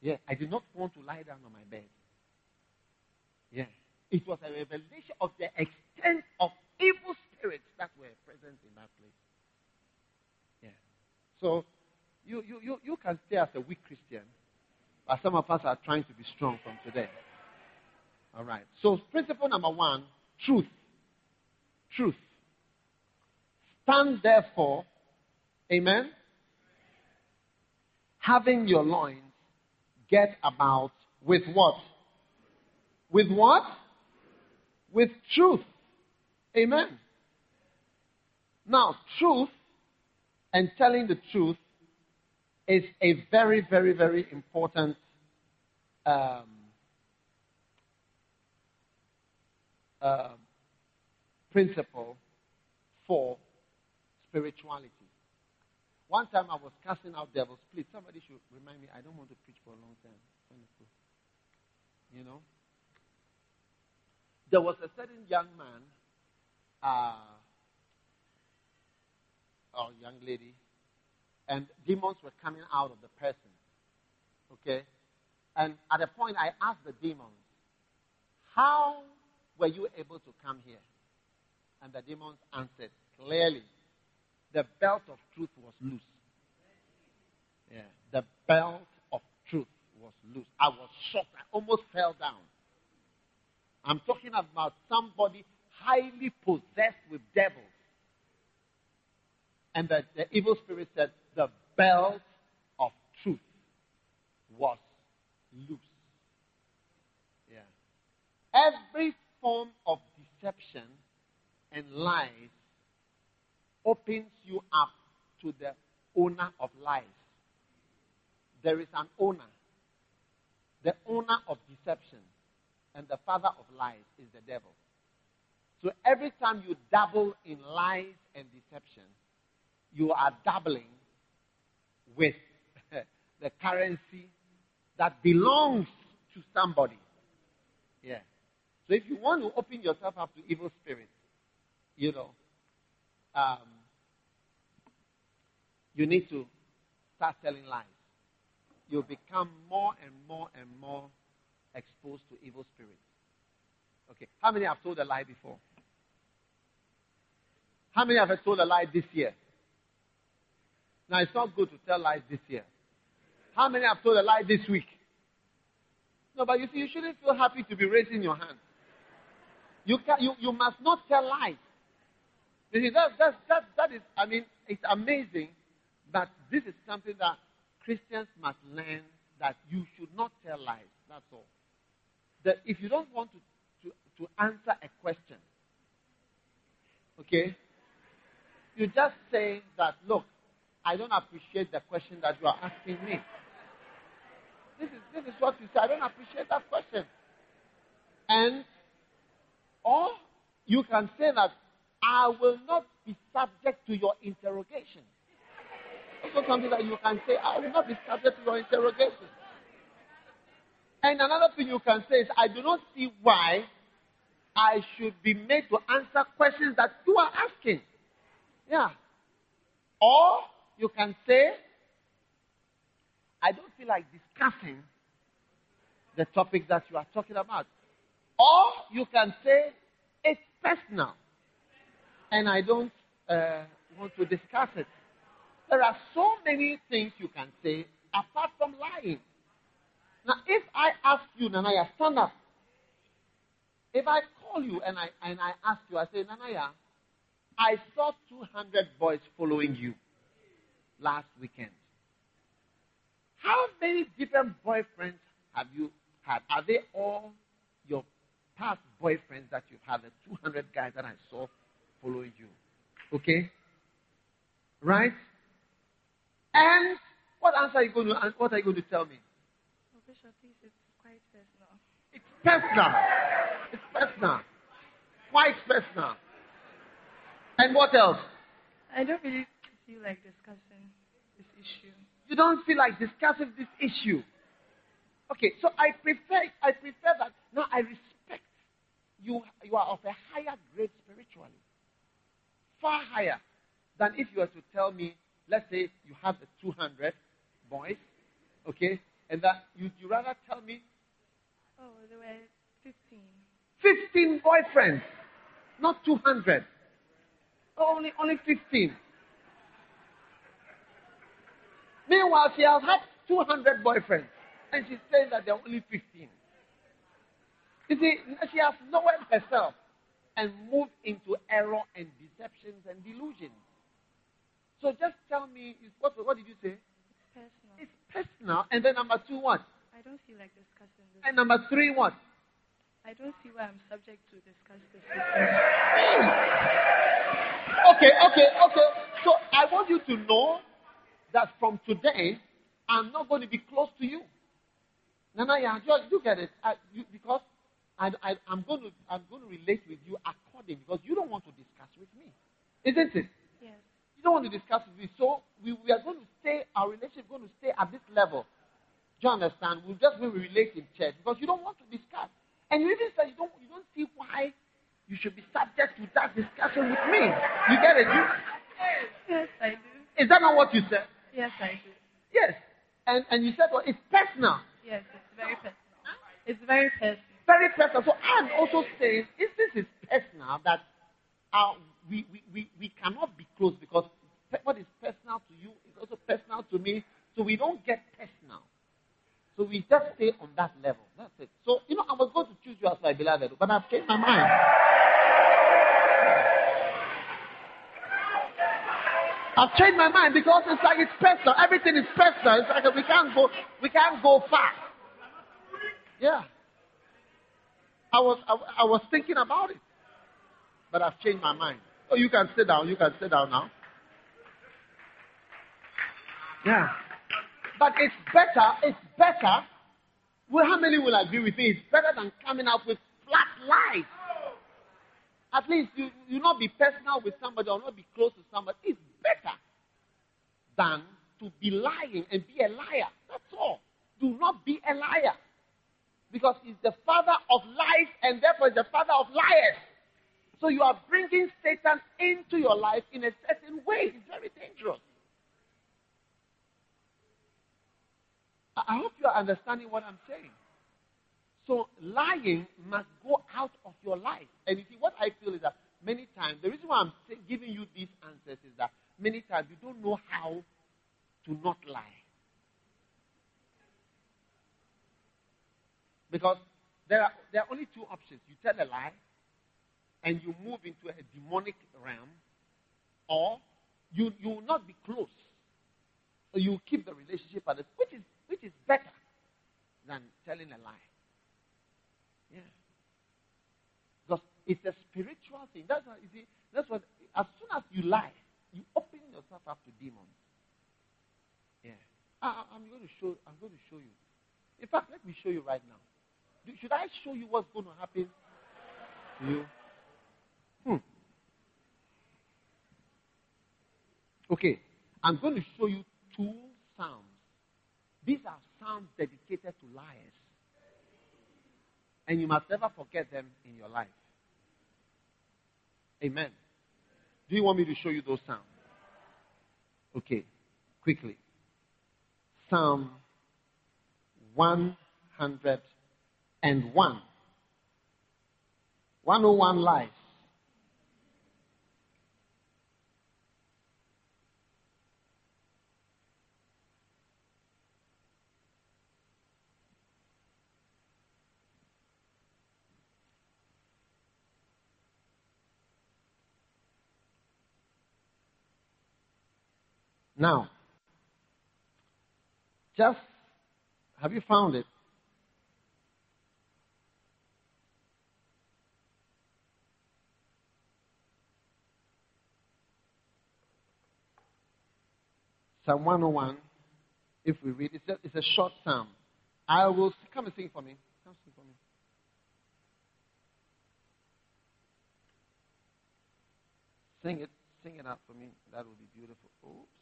Yeah, I did not want to lie down on my bed. Yeah. It was a revelation of the extent of evil spirits that were present in that place. Yeah. So you, you, you, you can stay as a weak Christian, but some of us are trying to be strong from today. All right. So principle number one, truth. Truth. Stand therefore, amen, having your loins get about with what? With what? With truth. Amen. Now, truth and telling the truth is a very, very, very important um, uh, principle for spirituality. One time I was casting out devils. Please, somebody should remind me. I don't want to preach for a long time. You know? There was a certain young man, uh, or young lady, and demons were coming out of the person. Okay? And at a point, I asked the demons, How were you able to come here? And the demons answered clearly the belt of truth was loose. Yeah, the belt of truth was loose. I was shocked. I almost fell down. I'm talking about somebody highly possessed with devils. And the, the evil spirit said, belt of truth was loose. Yeah. Every form of deception and lies opens you up to the owner of lies. There is an owner. The owner of deception and the father of lies is the devil. So every time you dabble in lies and deception, you are dabbling with the currency that belongs to somebody. Yeah. So if you want to open yourself up to evil spirits, you know, um, you need to start telling lies. You become more and more and more exposed to evil spirits. Okay, how many have told a lie before? How many have told a lie this year? Now, it's not good to tell lies this year. How many have told a lie this week? No, but you see, you shouldn't feel happy to be raising your hand. You, can, you, you must not tell lies. You see, that, that, that, that is, I mean, it's amazing But this is something that Christians must learn that you should not tell lies. That's all. That if you don't want to, to, to answer a question, okay, you just say that, look, I don't appreciate the question that you are asking me. This is, this is what you say. I don't appreciate that question. And, or you can say that I will not be subject to your interrogation. Also something that you can say, I will not be subject to your interrogation. And another thing you can say is, I do not see why I should be made to answer questions that you are asking. Yeah. Or you can say, I don't feel like discussing the topic that you are talking about. Or you can say, it's personal. And I don't uh, want to discuss it. There are so many things you can say apart from lying. Now, if I ask you, Nanaya, stand up. If I call you and I, and I ask you, I say, Nanaya, I saw 200 boys following you last weekend. How many different boyfriends have you had? Are they all your past boyfriends that you've had? The 200 guys that I saw following you. Okay? Right? And what answer are you going to what are you going to tell me? Oh, Bishop, please, it's quite personal. It's personal. It's personal. Quite personal. And what else? I don't really feel like discussing this issue. You don't feel like discussing this issue. Okay, so I prefer I prefer that now I respect you you are of a higher grade spiritually. Far higher than if you were to tell me, let's say you have the 200 boys, okay, and that you you rather tell me Oh, there were 15. 15 boyfriends, not 200. Only only 15. Meanwhile, she has had 200 boyfriends, and she's saying that there are only 15. You see, she has lowered herself and moved into error and deceptions and delusions. So just tell me, what, what did you say? It's personal. It's personal. And then number two, what? I don't feel like discussing this. And number three, what? I don't see why I'm subject to discuss this. Okay, okay, okay. So I want you to know that from today, I'm not going to be close to you. Nana, yeah, just look at it. I, you, because I, I, I'm going to I'm going to relate with you according because you don't want to discuss with me, isn't it? Yes. You don't want to discuss with me, so we, we are going to stay. Our relationship is going to stay at this level. Do you understand? We'll just when we relate in church because you don't want to discuss, and you even say you don't you don't see why you should be subject to that discussion with me. You get it? You, Yes, I do. is that not what you said? Yes, I do. Yes. And and you said well, it's personal. Yes, it's very personal. It's very personal. Very personal. So I'm also saying if this is personal, that uh, we, we, we, we cannot be close because what is personal to you is also personal to me. So we don't get personal. So we just stay on that level. That's it. So, you know, I was going to choose you as my beloved, but I've changed my mind. I've changed my mind because it's like it's personal. Everything is personal. It's like we can't go, we can't go far. Yeah. I was, I, I was thinking about it, but I've changed my mind. Oh, you can sit down. You can sit down now. Yeah. But it's better. It's better. Well, how many will agree with me? It's better than coming up with flat lies. At least you you not be personal with somebody or not be close to somebody. It's better than to be lying and be a liar. That's all. Do not be a liar. Because he's the father of lies and therefore is the father of liars. So you are bringing Satan into your life in a certain way. It's very dangerous. I hope you are understanding what I'm saying. So lying must go out of your life. And you see, what I feel is that many times, the reason why I'm giving you these answers is that many times you don't know how to not lie. Because there are, there are only two options. You tell a lie and you move into a demonic realm, or you, you will not be close So you keep the relationship at this, which is which is better than telling a lie. Yeah. Because it's a spiritual thing. That's what you see. That's what. As soon as you lie, you open yourself up to demons. Yeah. I, I'm going to show. I'm going to show you. In fact, let me show you right now. Should I show you what's going to happen to you? Hmm. Okay. I'm going to show you two sounds. These are sounds dedicated to liars. And you must never forget them in your life. Amen. Do you want me to show you those sounds? Okay, quickly. Psalm 101. 101 lies. Now, just have you found it? Psalm 101, if we read, it's a, it's a short psalm. I will come and sing for me. Come sing for me. Sing it. Sing it out for me. That would be beautiful. Oops,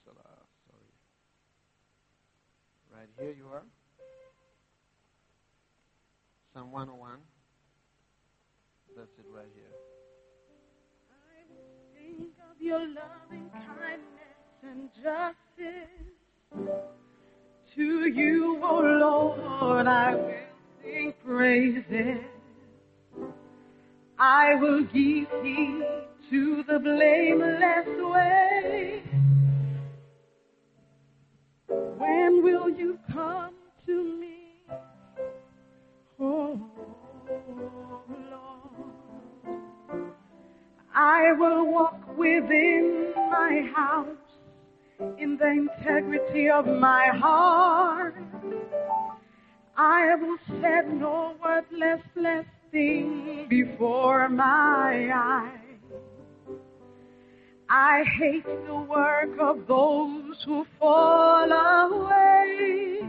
Right here you are. Psalm 101. That's it right here. I will think of your loving kindness and justice. To you, O oh Lord, I will sing praises. I will give heed to the blameless way. When will you come to me? Oh, Lord. I will walk within my house in the integrity of my heart. I will set no worthless less thing before my eyes. I hate the work of those who fall away.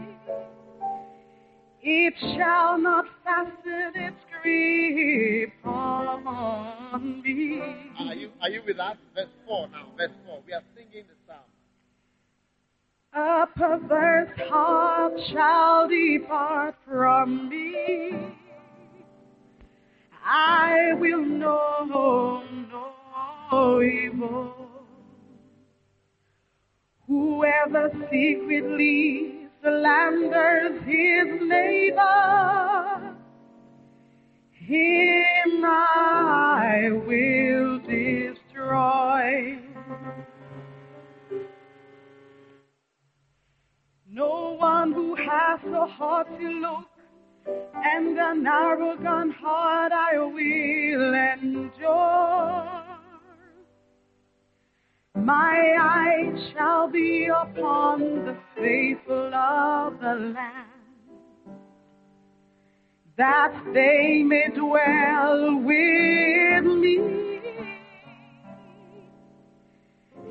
It shall not fasten its grip on me. Are you, are you with us? Verse 4 now. Verse 4. We are singing the psalm. A perverse heart shall depart from me. I will know no evil. Whoever secretly slanders his neighbor, him I will destroy. No one who has a haughty look and an arrogant heart I will endure. My eyes shall be upon the faithful of the land, that they may dwell with me.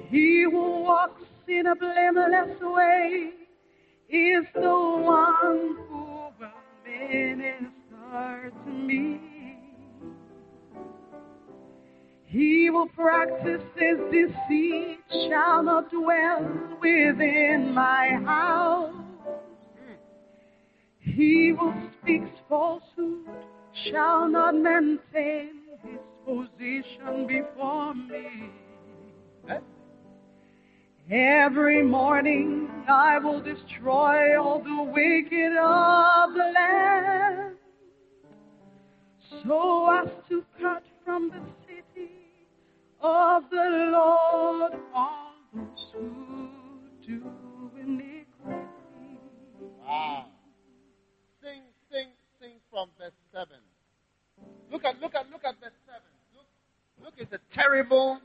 He who walks in a blameless way is the one who will minister to me. He will practice his deceit, shall not dwell within my house. He who speaks falsehood shall not maintain his position before me. Every morning I will destroy all the wicked of the land, so as to cut from the of the Lord all those who do iniquity. Wow. Sing, sing, sing from verse 7. Look at, look at, look at verse 7. Look, look, it's a terrible,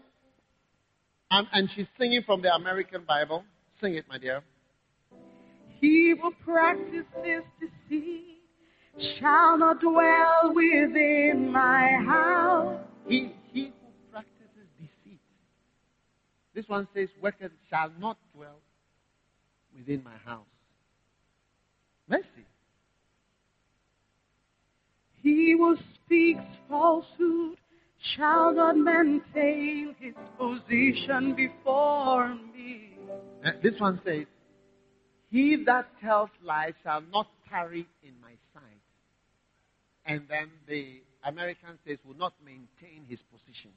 and, and she's singing from the American Bible. Sing it, my dear. He who practices deceit shall not dwell within my house. He, he who practices deceit. This one says, Workers shall not dwell within my house. Mercy. He who speaks falsehood shall not maintain his position before me. Uh, this one says, He that tells lies shall not tarry in my sight. And then the American says, will not maintain his position.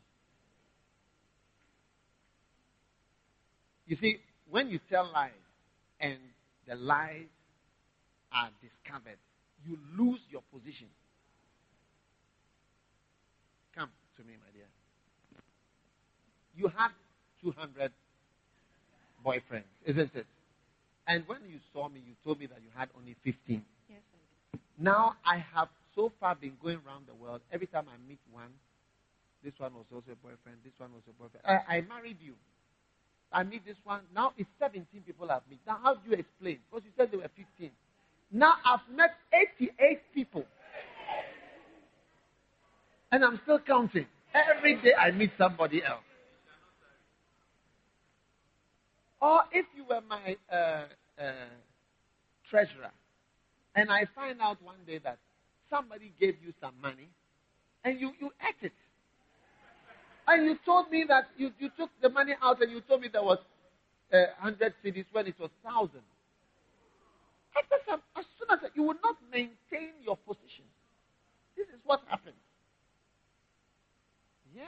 You see, when you tell lies and the lies are discovered, you lose your position. Come to me, my dear. You had 200 boyfriends, isn't it? And when you saw me, you told me that you had only 15. Yes, I do. Now I have so far been going around the world. Every time I meet one, this one was also a boyfriend, this one was a boyfriend. I, I married you. I meet this one. Now it's 17 people I've met. Now how do you explain? Because you said there were 15. Now I've met 88 people. And I'm still counting. Every day I meet somebody else. Or if you were my uh, uh, treasurer, and I find out one day that somebody gave you some money, and you, you ate it. And you told me that you, you took the money out and you told me there was uh, 100 cedis when it was 1,000. As soon as you will not maintain your position. This is what happens. Yeah.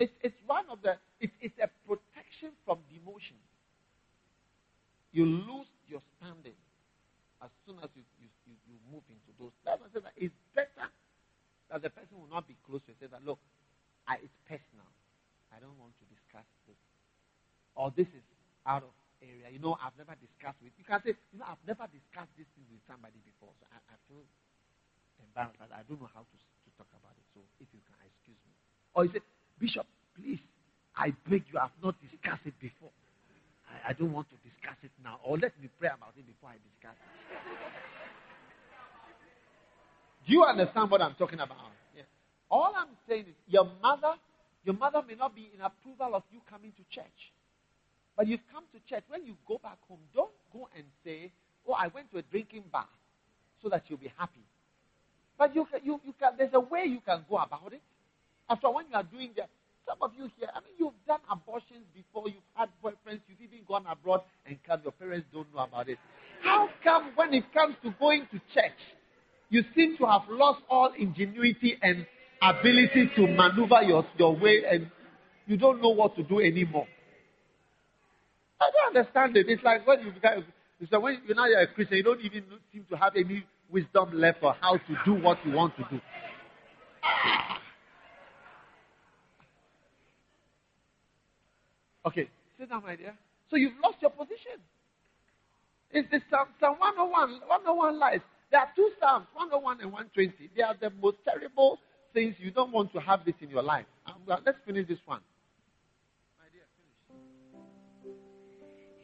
It's, it's one of the, it, it's a protection from demotion. You lose your standing as soon as you, you, you, you move into those. That it's better that the person will not be close to you. Say that, look, I, it's personal. I don't want to discuss this. Or this is out of area. You know, I've never discussed with. You can say, you know, I've never discussed this thing with somebody before, so I, I feel embarrassed. I don't know how to, to talk about it. So if you can excuse me. Or you say, Bishop, please, I beg you, I've not discussed it before. I, I don't want to discuss it now. Or let me pray about it before I discuss it. Do you understand what I'm talking about? Yeah. All I'm saying is your mother, your mother may not be in approval of you coming to church. But you've come to church. When you go back home, don't go and say, Oh, I went to a drinking bar so that you'll be happy. But you, you, you can, there's a way you can go about it. After when you are doing that, some of you here, I mean, you've done abortions before, you've had boyfriends, you've even gone abroad and come, your parents don't know about it. How come when it comes to going to church, you seem to have lost all ingenuity and ability to maneuver your, your way and you don't know what to do anymore? I don't understand it. It's like when you become, it's like when you're now you're a Christian, you don't even seem to have any wisdom left for how to do what you want to do. Okay, sit down, my dear. So you've lost your position. It's the Psalm, Psalm 101, 101 lies. There are two Psalms, 101 and 120. They are the most terrible things. You don't want to have this in your life. Um, let's finish this one. My dear, finish.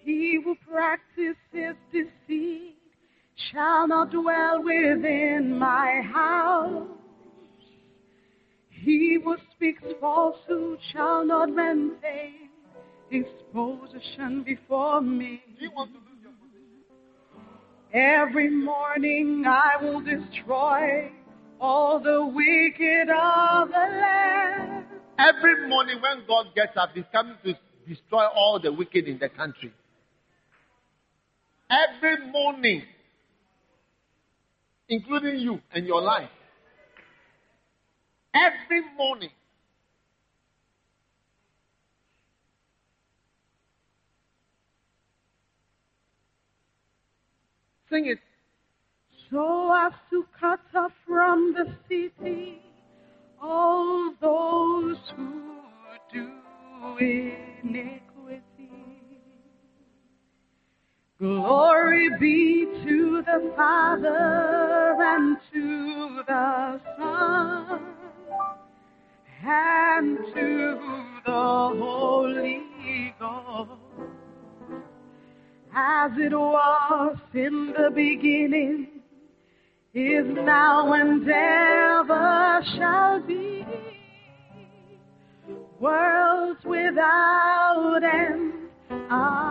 He who practices deceit shall not dwell within my house. He who speaks falsehood shall not maintain his position before me. Do you want to lose your position? Every morning I will destroy all the wicked of the land. Every morning when God gets up, He's coming to destroy all the wicked in the country. Every morning, including you and your life. Every morning. Sing it. So as to cut off from the city all those who do iniquity. Glory be to the Father and to the Son and to the Holy Ghost as as it was in the beginning, is now and ever shall be. Worlds without end. Now,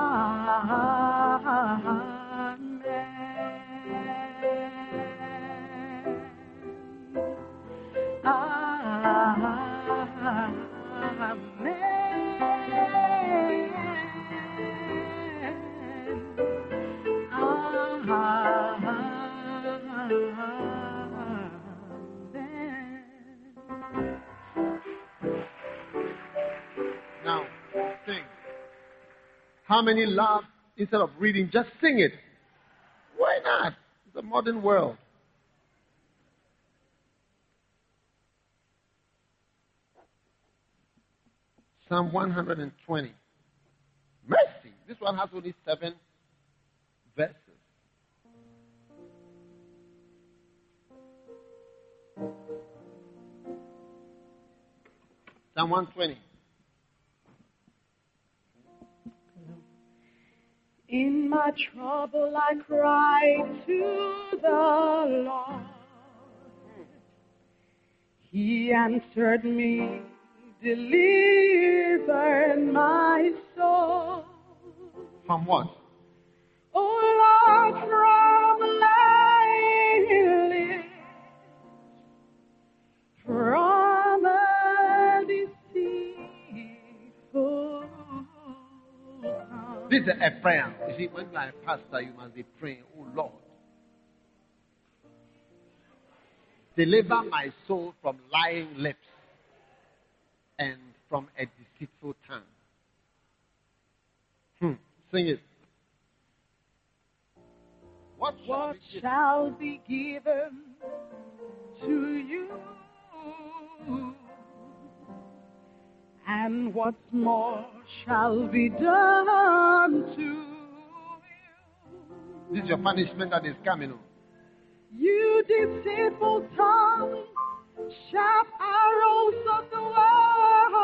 How many laugh instead of reading? Just sing it. Why not? It's a modern world. Psalm 120. Mercy. This one has only seven verses. Psalm 120. In my trouble I cried to the Lord. He answered me, delivered my soul. From what? Oh Lord, This is a prayer. You see, when you are a pastor, you must be praying, Oh Lord, deliver my soul from lying lips and from a deceitful tongue. Hmm. Sing it. What shall What give? shall be given to you? And what more shall be done to you? This is your punishment that is coming. oh. You deceitful tongue, sharp arrows of the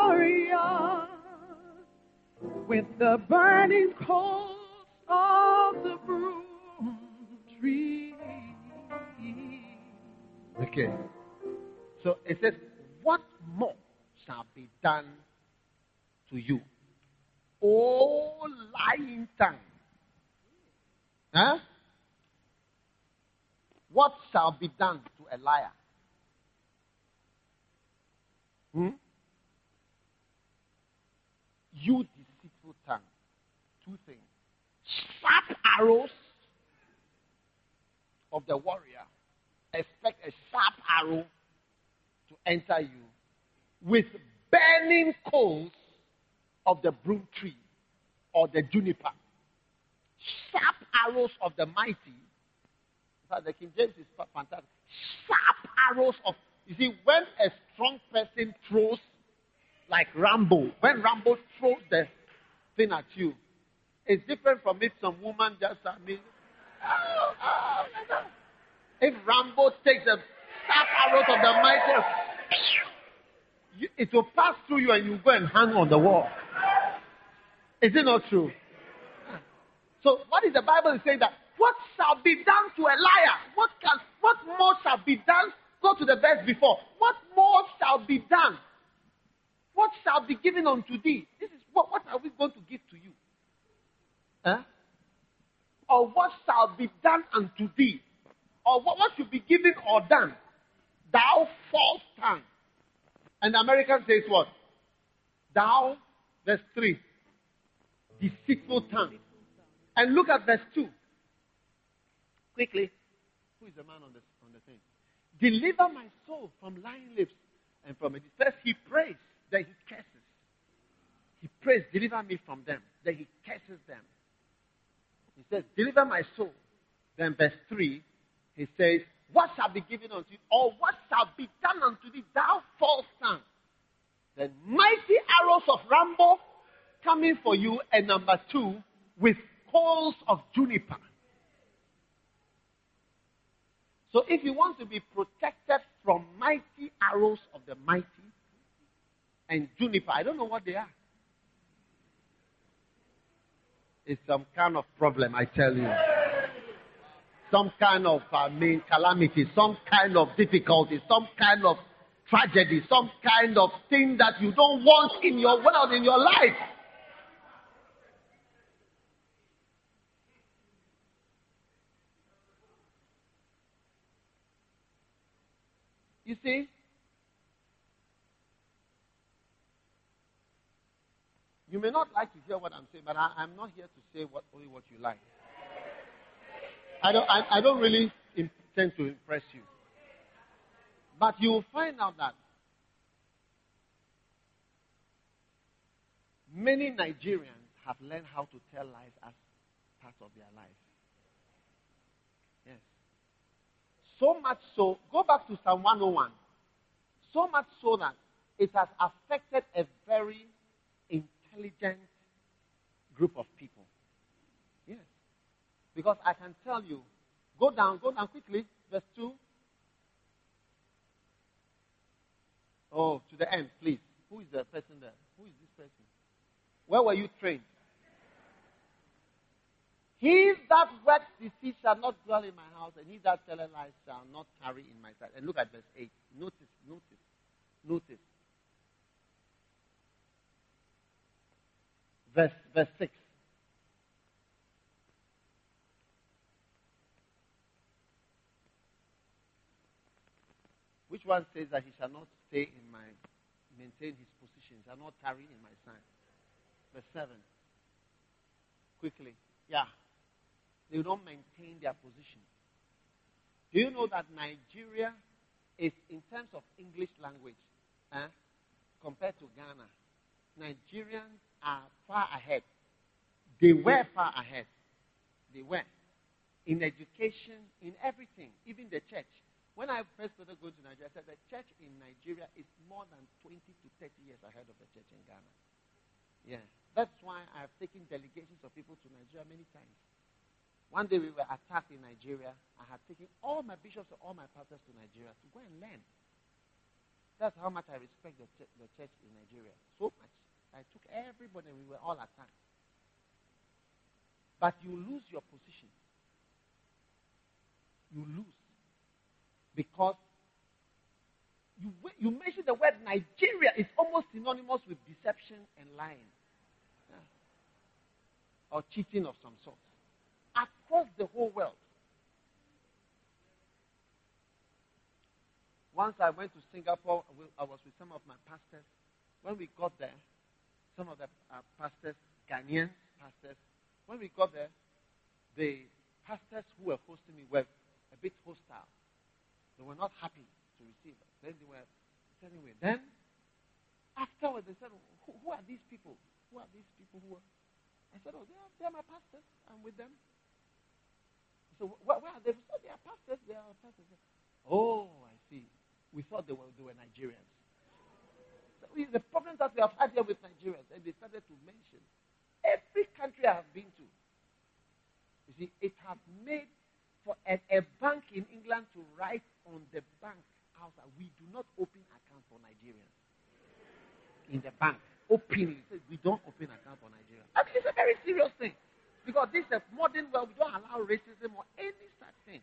warrior, with the burning coals of the broom tree. Okay. So it says, What more shall be done to you? O lying tongue. Huh? What shall be done to a liar? Hmm? You deceitful tongue. Two things. Sharp arrows of the warrior. Expect a sharp arrow to enter you with burning coals of the broom tree or the juniper. Sharp arrows of the mighty. In fact, the King James is fantastic. Sharp arrows of. You see, when a strong person throws, like Rambo, when Rambo throws the thing at you, it's different from if some woman just, I mean, oh, oh. If Rambo takes the sharp arrows of the mighty, it will pass through you and you go and hang on the wall. Is it not true? So what is the Bible saying that what shall be done to a liar? What can what more shall be done? Go to the verse before. What more shall be done? What shall be given unto thee? This is what what are we going to give to you? Huh? Or what shall be done unto thee? Or what, what should be given or done? Thou false tongue. And the American says what? Thou, verse 3, deceitful tongue. And look at verse 2. Quickly. Who is the man on the, on the thing? Deliver my soul from lying lips and from it. First he prays, then he curses. He prays, deliver me from them. Then he curses them. He says, deliver my soul. Then verse 3, he says, what shall be given unto you? Or what shall be done unto thee, thou false tongue? The mighty arrows of Rambo coming for you. And number two, with coals of juniper. So if you want to be protected from mighty arrows of the mighty and juniper, I don't know what they are. It's some kind of problem, I tell you. Some kind of, calamity, some kind of difficulty, some kind of tragedy, some kind of thing that you don't want in your world, in your life. You see? You may not like to hear what I'm saying, but I, am not here to say what, only what you like. I don't, I, I don't really intend to impress you. But you will find out that many Nigerians have learned how to tell lies as part of their life. Yes. So much so, go back to Psalm 101. So much so that it has affected a very intelligent group of people. Yes. Because I can tell you, go down, go down quickly, verse 2. Oh, to the end, please. Who is the person there? Who is this person? Where were you trained? He that works deceit shall not dwell in my house, and he that telleth lies shall not tarry in my sight. And look at verse 8. Notice, notice, notice. Verse, verse 6. Which one says that he shall not stay in my, maintain his position, shall not tarry in my sight? Verse 7. Quickly. Yeah. They don't maintain their position. Do you know that Nigeria is, in terms of English language, eh, compared to Ghana, Nigerians are far ahead. They were far ahead. They were. In education, in everything, even the church. When I first started going to Nigeria, I said the church in Nigeria is more than 20 to 30 years ahead of the church in Ghana. Yeah. That's why I've taken delegations of people to Nigeria many times. One day we were attacked in Nigeria. I had taken all my bishops and all my pastors to Nigeria to go and learn. That's how much I respect the, ch- the church in Nigeria. So much. I took everybody we were all attacked. But you lose your position. You lose because you, you mention the word Nigeria is almost synonymous with deception and lying. Yeah. Or cheating of some sort. Across the whole world. Once I went to Singapore, I was with some of my pastors. When we got there, some of the uh, pastors, Ghanaian pastors, when we got there, the pastors who were hosting me were a bit hostile. They were not happy to receive us. Then they were telling me. Then, afterwards, they said, who, who, are these people? Who are these people who are? I said, oh, they are, they are my pastors. I'm with them. So, where, where are they? they are pastors. They are pastors. Oh, I see. We thought they were, they were Nigerians. So, the problems that we have had here with Nigerians, and they started to mention every country I have been to. You see, it has made for a, a, bank in England to write on the bank house that we do not open account for Nigerians. In the bank, openly, we don't open account for Nigerians. I mean, it's a very serious thing. Because this is a modern world, we don't allow racism or any such thing.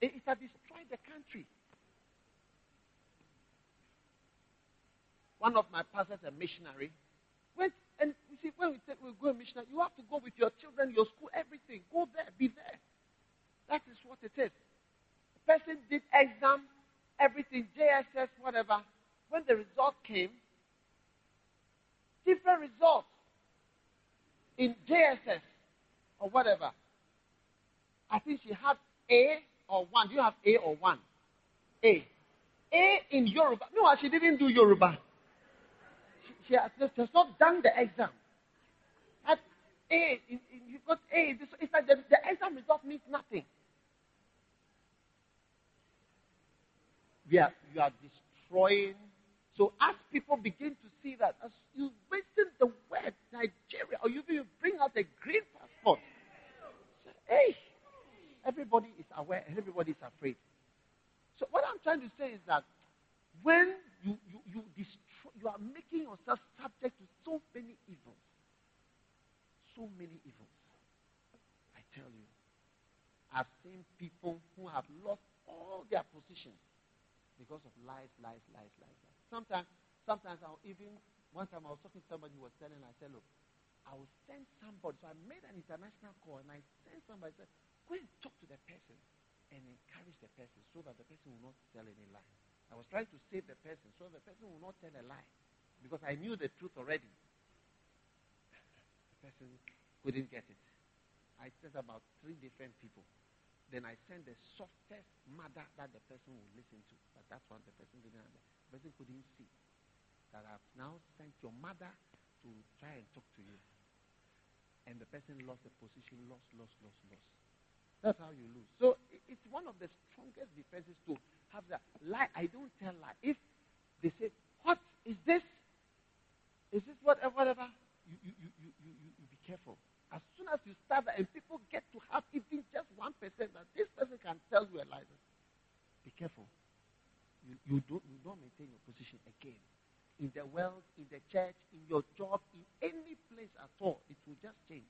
It, has destroyed the country. One of my pastors, a missionary, went and you see, when we, take, we go missionary, you have to go with your children, your school, everything. Go there, be there. That is what it is. The person did exam, everything, JSS, whatever. When the result came, different results in JSS or whatever. I think she had A or 1. Do you have A or 1? A. A in Yoruba. No, she didn't do Yoruba. She, she has, has not done the exam. At A, in you got A. It's like the, the exam result means nothing. we are, you are destroying. So as people begin to see that, as you mention the word Nigeria, or you, bring out a green passport, hey, everybody is aware and everybody is afraid. So what I'm trying to say is that when you, you, you destroy, you are making yourself subject to so many evils, so many evils. I tell you. I've seen people who have lost all their positions because of lies, lies, lies, lies, lies. Sometimes, sometimes I'll even, one time I was talking to somebody who was telling, I said, look, I will send somebody. So I made an international call and I sent somebody, I said, go and talk to the person and encourage the person so that the person will not tell any lie. I was trying to save the person so the person will not tell a lie because I knew the truth already. The person couldn't get it. I sent about three different people. Then I sent the softest mother that the person would listen to. But that's what the person didn't understand. The person couldn't see. That I've now sent your mother to try and talk to you. And the person lost the position, lost, lost, lost, lost. That's how you lose. So it's one of the strongest defenses to have that lie. I don't tell lie. If they say, What is this? Is this whatever, whatever? You, you, you, you, you, you be careful. As soon as you start that and people get to have even just 1% that this person can tell you a lie, be careful. You, you, don't, you don't maintain your position again. In the world, in the church, in your job, in any place at all, it will just change.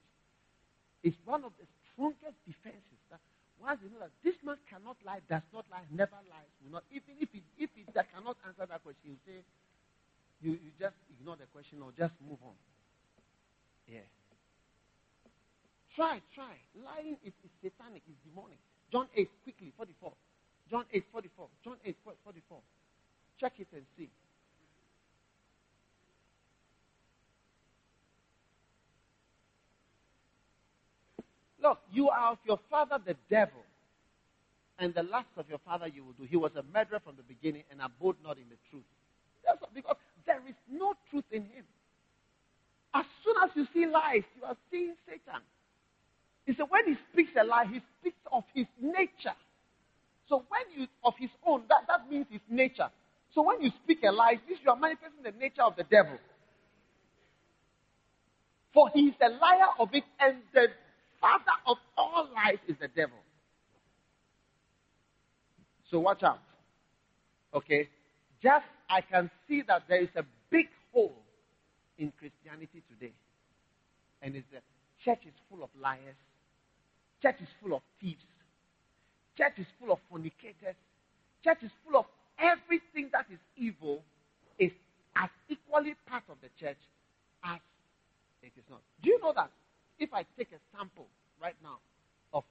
It's one of the strongest defenses that once you know that this man cannot lie, does not lie, never lies, will not, even if he, if he cannot answer that question, he'll say, you, you just ignore the question or just move on. Yeah. Try, try. Lying is, is satanic, is demonic. John 8, quickly, 44. John 8, 44. John 8, 44. Check it and see. Look, you are of your father the devil, and the lust of your father you will do. He was a murderer from the beginning and abode not in the truth. That's because there is no truth in him. As soon as you see lies, you are seeing Satan. He said, when he speaks a lie, he speaks of his nature. So when you of his own, that, that means his nature. So when you speak a lie, this you are manifesting the nature of the devil. For he is a liar of it, and the father of all lies is the devil. So watch out. Okay? Just I can see that there is a big hole in Christianity today. And it's the church is full of liars Church is full of thieves. Church is full of fornicators. Church is full of everything that is evil is as equally part of the church as it is not. Do you know that if I take a sample right now of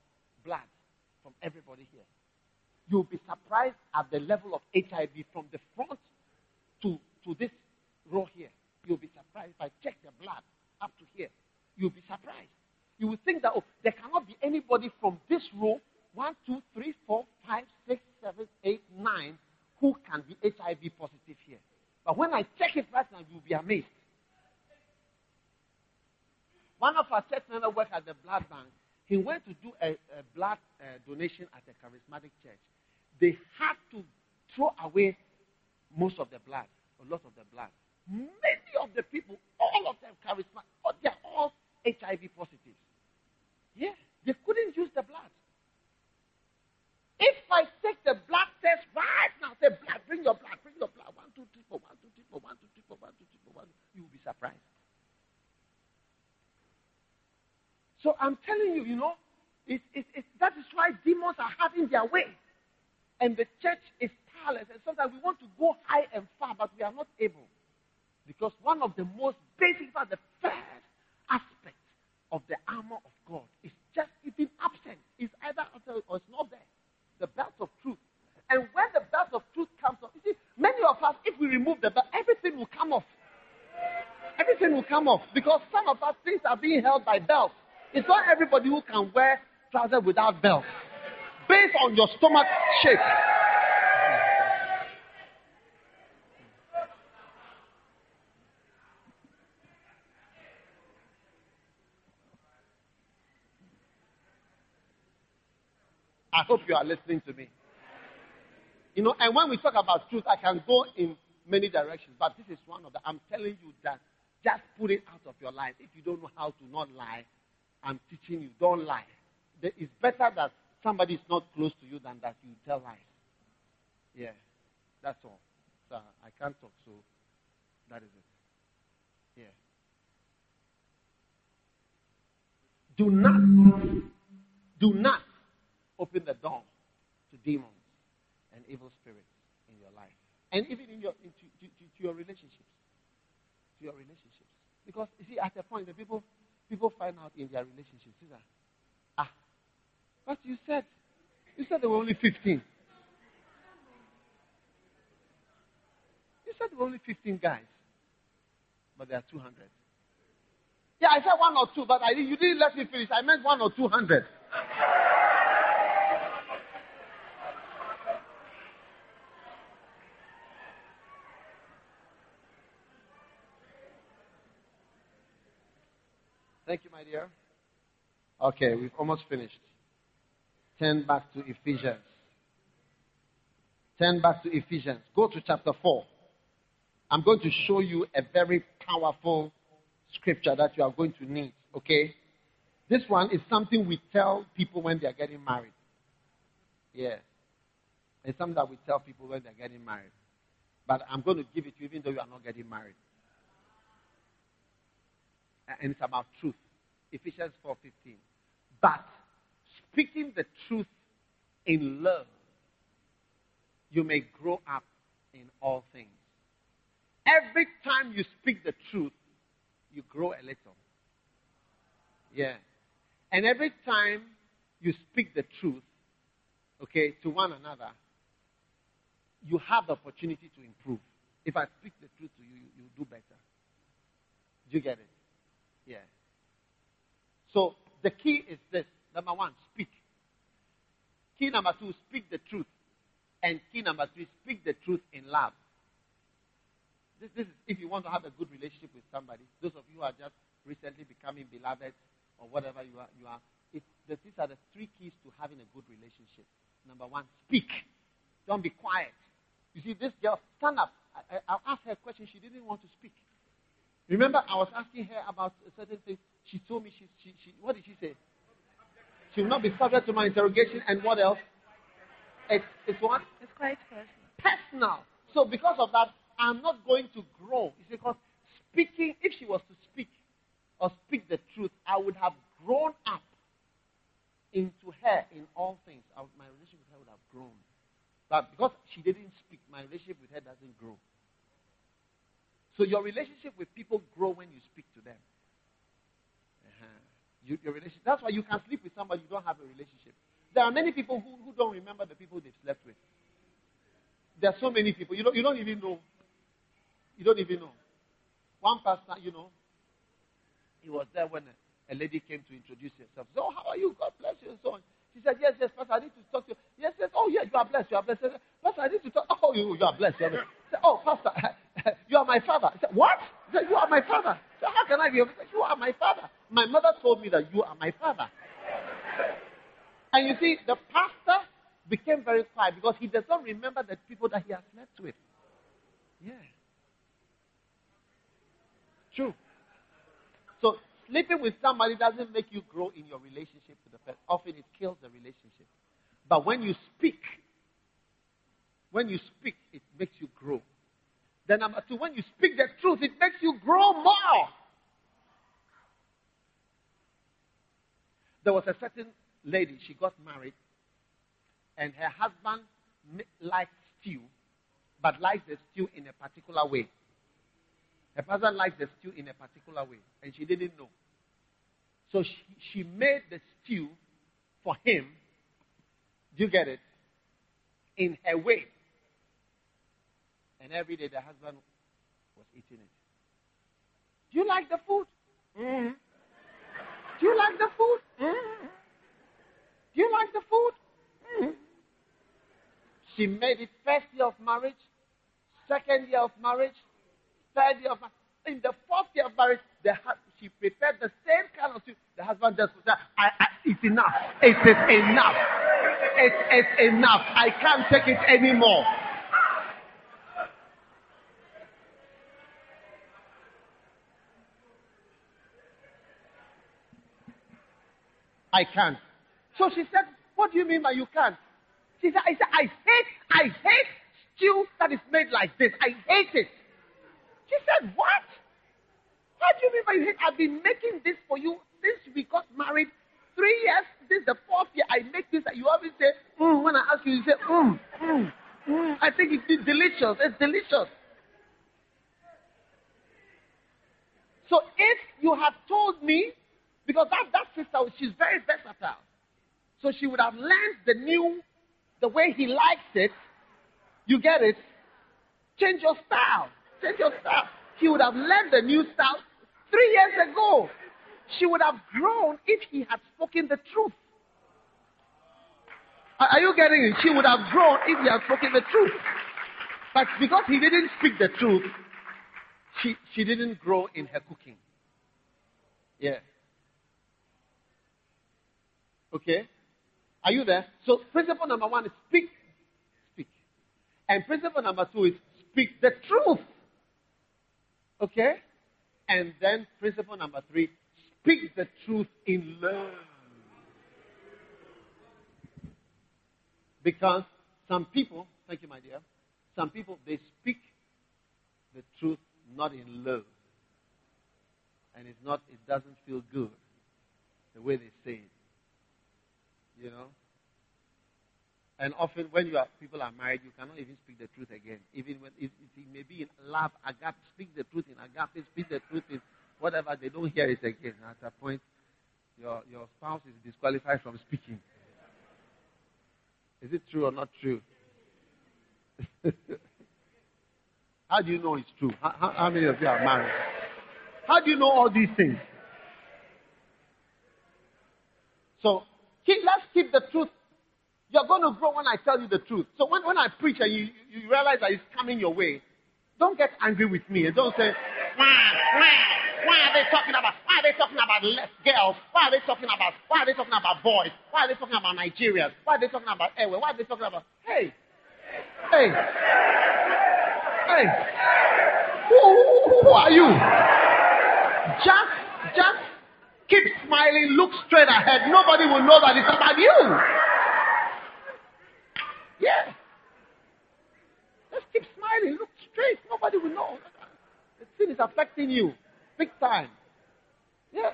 blood from everybody here, you'll be surprised at the level of HIV from the front to, to this row here. You'll be surprised if I check the blood up to here. You'll be surprised you will think that, oh, there cannot be anybody from this row, one, two, three, four, five, six, seven, eight, nine, who can be HIV positive here. But when I check it right now, you'll be amazed. One of our church members worked at the blood bank. He went to do a, a blood uh, donation at a charismatic church. They had to throw away most of the blood, a lot of the blood. Many of the people, all of them charismatic, oh, they're all HIV positive. Yeah, they couldn't use the blood. If I take the blood test right now, say blood, bring your blood, bring your blood, one, two, three, four, one, two, three, four, one, two, three, four, one, two, three, four, one, you will be surprised. So I'm telling you, you know, it's, it's, it's, that is why demons are having their way. And the church is powerless. And sometimes we want to go high and far, but we are not able. Because one of the most basic, the first aspect of the armor of God is just even absent. It's either absent or it's not there. The belt of truth. And when the belt of truth comes off, you see, many of us, if we remove the belt, everything will come off. Everything will come off because some of us things are being held by belts. It's not everybody who can wear trousers without belts. Based on your stomach shape. I hope you are listening to me. You know, and when we talk about truth, I can go in many directions, but this is one of the. I'm telling you that just put it out of your life. If you don't know how to not lie, I'm teaching you, don't lie. It's better that somebody is not close to you than that you tell lies. Yeah, that's all. So I can't talk, so that is it. Yeah. Do not, do not open the door to demons and evil spirits in your life. And even in your, into, to, to, to your relationships. To your relationships. Because, you see, at a point, the people, people find out in their relationships, see that, ah, but you said, you said there were only 15. You said there were only 15 guys, but there are 200. Yeah, I said one or two, but I, you didn't let me finish. I meant one or 200. Dear. Okay, we've almost finished. Turn back to Ephesians. Turn back to Ephesians. Go to chapter 4. I'm going to show you a very powerful scripture that you are going to need. Okay? This one is something we tell people when they are getting married. Yeah. It's something that we tell people when they're getting married. But I'm going to give it to you even though you are not getting married. And it's about truth. Ephesians 4:15. But speaking the truth in love, you may grow up in all things. Every time you speak the truth, you grow a little. Yeah. And every time you speak the truth, okay, to one another, you have the opportunity to improve. If I speak the truth to you, you, you do better. Do you get it? Yeah. So the key is this. Number one, speak. Key number two, speak the truth. And key number three, speak the truth in love. This, this is if you want to have a good relationship with somebody. Those of you who are just recently becoming beloved or whatever you are, you are. It, these are the three keys to having a good relationship. Number one, speak. Don't be quiet. You see, this girl, stand up. I, I, I asked her a question. She didn't want to speak. Remember, I was asking her about a certain thing. She told me, she, she, she, what did she say? She will not be subject to my interrogation. And what else? It's, it's what? It's quite personal. Personal. So because of that, I'm not going to grow. It's because speaking, if she was to speak or speak the truth, I would have grown up into her in all things. I, my relationship with her would have grown. But because she didn't speak, my relationship with her doesn't grow. So your relationship with people grow when you speak to them. You, your relationship. That's why you can sleep with somebody you don't have a relationship. There are many people who, who don't remember the people they've slept with. There are so many people you don't, you don't even know you don't even know. One pastor, you know, he was there when a, a lady came to introduce herself. So, oh, how are you? God bless you, and so on. She said, Yes, yes, Pastor, I need to talk to you. Yes, yes. Oh, yeah, you are blessed. You are blessed. Pastor, I need to talk. Oh, you, you are blessed. You are blessed. Said, oh, Pastor, you are my father. He said, What? He said, You are my father. Said, How can I be? Said, you are my father. My mother told me that you are my father. And you see, the pastor became very quiet because he does not remember the people that he has slept with. Yeah. True. So sleeping with somebody doesn't make you grow in your relationship with the person. Often it kills the relationship. But when you speak, when you speak, it makes you grow. Then number two, when you speak the truth, it makes you grow more. There was a certain lady, she got married, and her husband liked stew, but liked the stew in a particular way. Her husband liked the stew in a particular way, and she didn't know. So she, she made the stew for him. Do you get it? In her way. And every day the husband was eating it. Do you like the food? Mm-hmm. Do you like the food? Mm-hmm. Do you like the food? Mm-hmm. She made it first year of marriage, second year of marriage, third year of marriage. In the fourth year of marriage, the, she prepared the same kind of soup. The husband just said, I, I, It's enough. It is enough. It is enough. I can't take it anymore. I can't. So she said, What do you mean by you can't? She said, I said, I hate, I hate stew that is made like this. I hate it. She said, What? What do you mean by you hate? I've been making this for you since we got married. Three years, this is the fourth year I make this, and you always say, mm. when I ask you, you say, mm, mm, mm. I think it's delicious. It's delicious. So if you have told me, because that, that sister, she's very versatile. So she would have learned the new, the way he likes it. You get it? Change your style. Change your style. He would have learned the new style three years ago. She would have grown if he had spoken the truth. Are you getting it? She would have grown if he had spoken the truth. But because he didn't speak the truth, she, she didn't grow in her cooking. Yeah. Okay? Are you there? So principle number one is speak. Speak. And principle number two is speak the truth. Okay? And then principle number three, speak the truth in love. Because some people, thank you, my dear, some people, they speak the truth not in love. And it's not, it doesn't feel good the way they say it. You know? And often when you are, people are married, you cannot even speak the truth again. Even when it, it, may be in love, agape, speak the truth in agape, speak the truth in whatever, they don't hear it again. At a point, your, your spouse is disqualified from speaking. Is it true or not true? how do you know it's true? How, how many of you are married? How do you know all these things? So, keep, let's keep the truth. You're going to grow when I tell you the truth. So when, when I preach and you, you realize that it's coming your way, don't get angry with me and don't say, why, why, why are they talking about, why are they talking about less girls? Why are they talking about, why are they talking about boys? Why are they talking about Nigerians? Why are they talking about Ewe? Why are they talking about, hey, hey, hey, who, who, who are you? Just, just keep smiling, look straight ahead. Nobody will know that it's about you. Yeah. Just keep smiling, look straight. Nobody will know. The sin is affecting you big time. Yeah.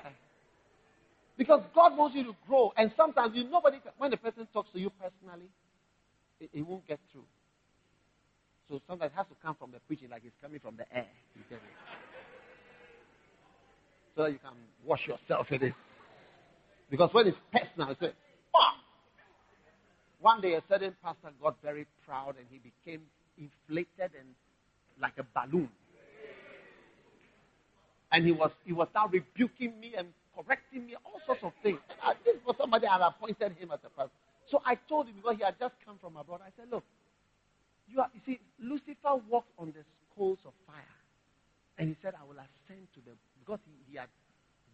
Because God wants you to grow, and sometimes you nobody when the person talks to you personally, it, it won't get through. So sometimes it has to come from the preaching, like it's coming from the air. You get it? So you can wash yourself in it. Because when it's personal, it's like, oh! One day a certain pastor got very proud and he became inflated and like a balloon. And he was he was now rebuking me and correcting me, all sorts of things. This was somebody I had appointed him as a pastor. So I told him because he had just come from abroad. I said, Look, you, are, you see, Lucifer walked on the coals of fire. And he said, I will ascend to the, because he, he had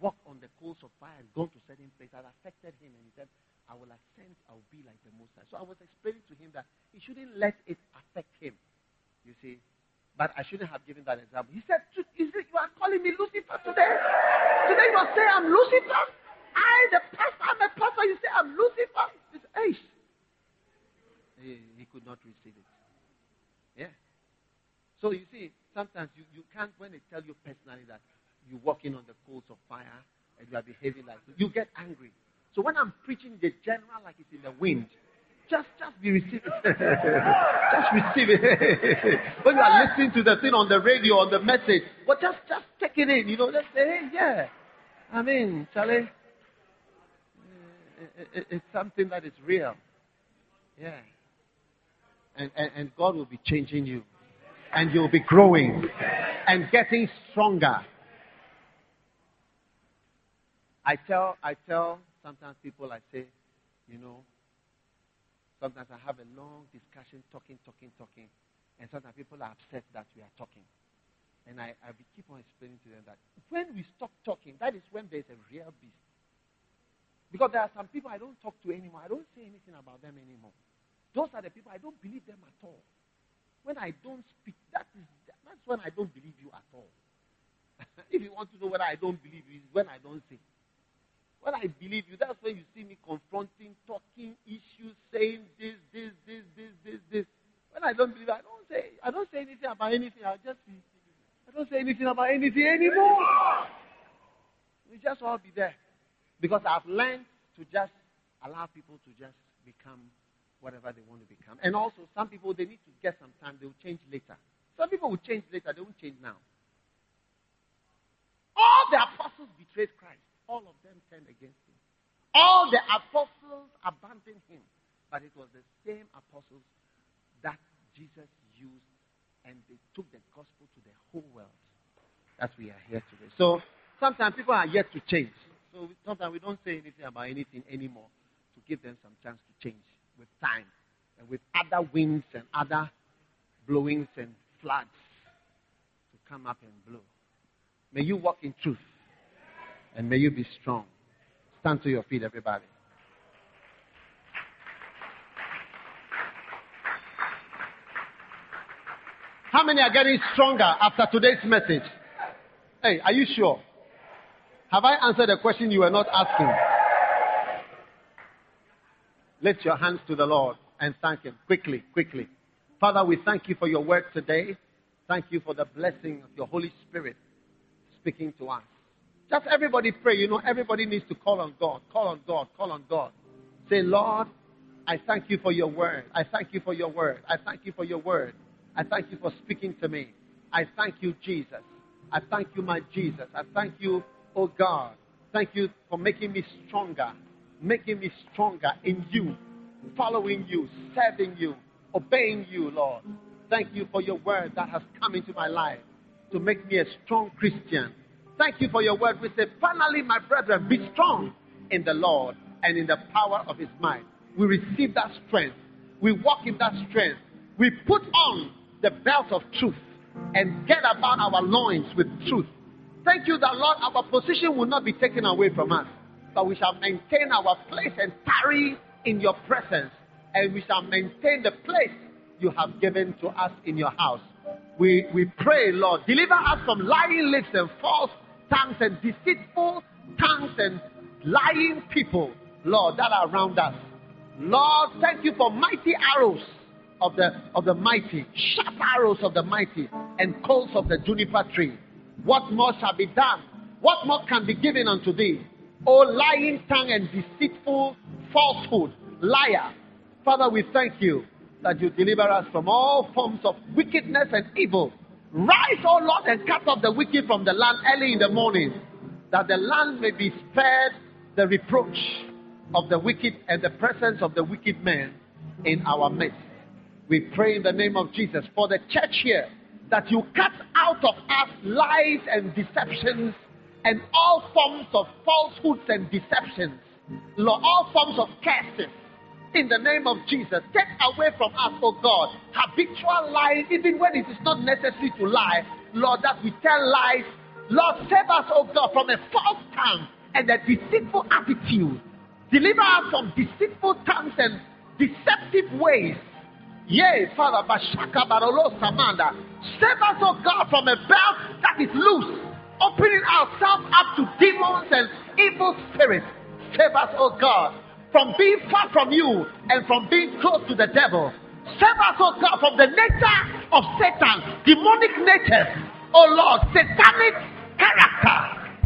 walked on the coals of fire and gone to certain place that affected him. And he said, I will ascend, I will be like the Most High. So I was explaining to him that he shouldn't let it affect him. You see? But I shouldn't have given that example. He said, You are calling me Lucifer today? Today you say I'm Lucifer? I, the pastor, I'm a pastor, you say I'm Lucifer? It's ace. He, he could not receive it. Yeah. So you see, sometimes you, you can't, when they tell you personally that you're walking on the coals of fire and you are behaving like you get angry. So when I'm preaching the general like it's in the wind, just just be receiving just receive it. when you are listening to the thing on the radio on the message, but just just take it in, you know, just say, hey, yeah. I mean, Charlie, eh, eh, eh, it's something that is real. Yeah and, and, and God will be changing you. And you'll be growing and getting stronger. I tell, I tell sometimes people, I say, you know, sometimes I have a long discussion, talking, talking, talking, and sometimes people are upset that we are talking. And I, I keep on explaining to them that when we stop talking, that is when there's a real beast. Because there are some people I don't talk to anymore. I don't say anything about them anymore. Those are the people I don't believe them at all. When I don't speak, that is that's when I don't believe you at all. if you want to know whether I don't believe you, is when I don't say. When I believe you, that's when you see me confronting, talking issues, saying this, this, this, this, this, this. When I don't believe, I don't say, I don't say anything about anything. I just I don't say anything about anything anymore. We just all be there. Because I've learned to just allow people to just become whatever they want to become. And also, some people, they need to get some time. They will change later. Some people will change later. They won't change now. All the apostles betrayed Christ. All of them turned against him. All the apostles abandoned him. But it was the same apostles that Jesus used and they took the gospel to the whole world. That we are here today. So sometimes people are yet to change. So sometimes we don't say anything about anything anymore to give them some chance to change with time and with other winds and other blowings and floods to come up and blow. May you walk in truth and may you be strong. Stand to your feet, everybody. How many are getting stronger after today's message? Hey, are you sure? Have I answered the question you were not asking? Lift your hands to the Lord and thank Him quickly, quickly. Father, we thank you for your word today. Thank you for the blessing of your Holy Spirit speaking to us. Just everybody pray. You know, everybody needs to call on God. Call on God. Call on God. Say, Lord, I thank you for your word. I thank you for your word. I thank you for your word. I thank you for speaking to me. I thank you, Jesus. I thank you, my Jesus. I thank you, oh God. Thank you for making me stronger, making me stronger in you, following you, serving you, obeying you, Lord. Thank you for your word that has come into my life to make me a strong Christian. Thank you for your word. We say, finally, my brethren, be strong in the Lord and in the power of his might. We receive that strength. We walk in that strength. We put on the belt of truth and get about our loins with truth. Thank you that, Lord, our position will not be taken away from us, but we shall maintain our place and tarry in your presence, and we shall maintain the place you have given to us in your house. We, we pray, Lord, deliver us from lying lips and false tongues and deceitful tongues and lying people, Lord, that are around us. Lord, thank you for mighty arrows of the, of the mighty, sharp arrows of the mighty, and coals of the juniper tree. What more shall be done? What more can be given unto thee? O lying tongue and deceitful falsehood, liar. Father, we thank you that you deliver us from all forms of wickedness and evil. Rise, O Lord, and cut off the wicked from the land early in the morning, that the land may be spared the reproach of the wicked and the presence of the wicked men in our midst. We pray in the name of Jesus for the church here that you cut out of us lies and deceptions and all forms of falsehoods and deceptions, all forms of curses. In the name of Jesus, take away from us, oh God, habitual lying, even when it is not necessary to lie. Lord, that we tell lies. Lord, save us, oh God, from a false tongue and a deceitful attitude. Deliver us from deceitful tongues and deceptive ways. Yea, Father, Bashaka Barolo Samanda. Save us, oh God, from a belt that is loose, opening ourselves up to demons and evil spirits. Save us, oh God, from being far from you and from being close to the devil. Save us, oh God, from the nature of Satan, demonic nature, Oh Lord, satanic character.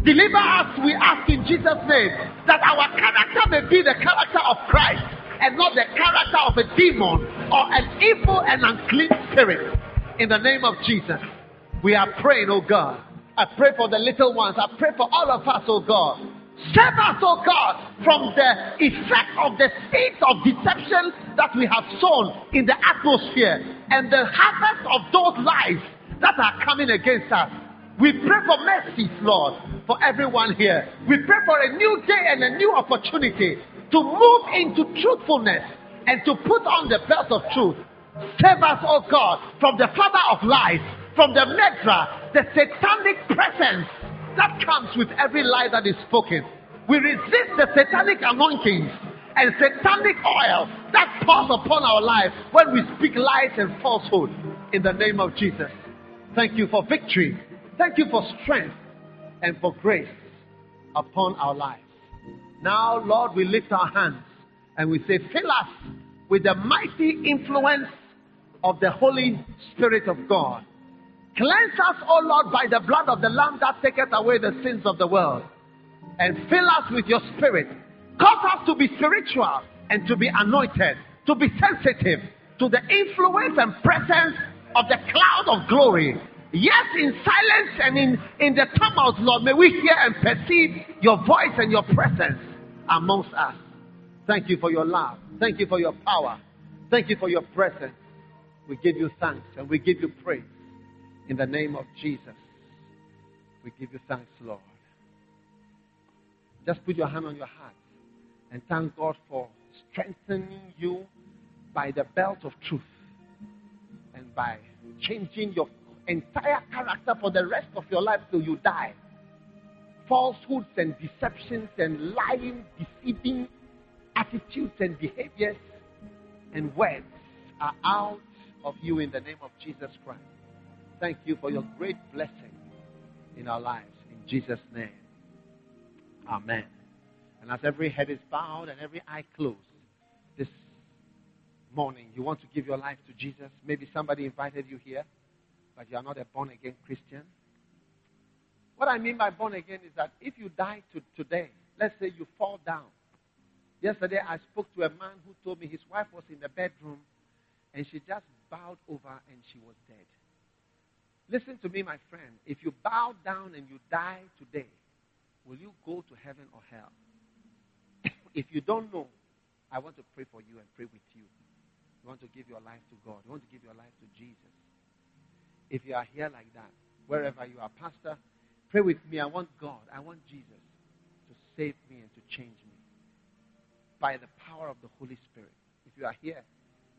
Deliver us, we ask in Jesus' name, that our character may be the character of Christ and not the character of a demon or an evil and unclean spirit. In the name of Jesus, we are praying, oh God. I pray for the little ones. I pray for all of us, oh God. Save us, oh God, from the effect of the seeds of deception that we have sown in the atmosphere and the harvest of those lies that are coming against us. We pray for mercy, Lord, for everyone here. We pray for a new day and a new opportunity to move into truthfulness and to put on the belt of truth. Save us, oh God, from the father of lies, from the medra, the satanic presence that comes with every lie that is spoken. We resist the satanic anointings and satanic oil that pours upon our life when we speak lies and falsehood in the name of Jesus. Thank you for victory. Thank you for strength and for grace upon our lives. Now, Lord, we lift our hands and we say, fill us with the mighty influence of the Holy Spirit of God. Cleanse us, O Lord, by the blood of the Lamb that taketh away the sins of the world. And fill us with your spirit. Cause us to be spiritual and to be anointed, to be sensitive to the influence and presence of the cloud of glory. Yes, in silence and in, in the tumult, Lord, may we hear and perceive your voice and your presence amongst us. Thank you for your love. Thank you for your power. Thank you for your presence. We give you thanks and we give you praise in the name of Jesus. We give you thanks, Lord. Just put your hand on your heart and thank God for strengthening you by the belt of truth and by changing your entire character for the rest of your life till you die. Falsehoods and deceptions and lying, deceiving attitudes and behaviors and words are out of you in the name of Jesus Christ. Thank you for your great blessing in our lives. In Jesus' name. Amen. And as every head is bowed and every eye closed, this morning you want to give your life to Jesus. Maybe somebody invited you here, but you are not a born again Christian. What I mean by born again is that if you die to today, let's say you fall down. Yesterday I spoke to a man who told me his wife was in the bedroom and she just bowed over and she was dead. Listen to me, my friend. If you bow down and you die today, will you go to heaven or hell? if you don't know, I want to pray for you and pray with you. You want to give your life to God. You want to give your life to Jesus. If you are here like that, wherever you are, Pastor, pray with me. I want God. I want Jesus to save me and to change me by the power of the Holy Spirit. If you are here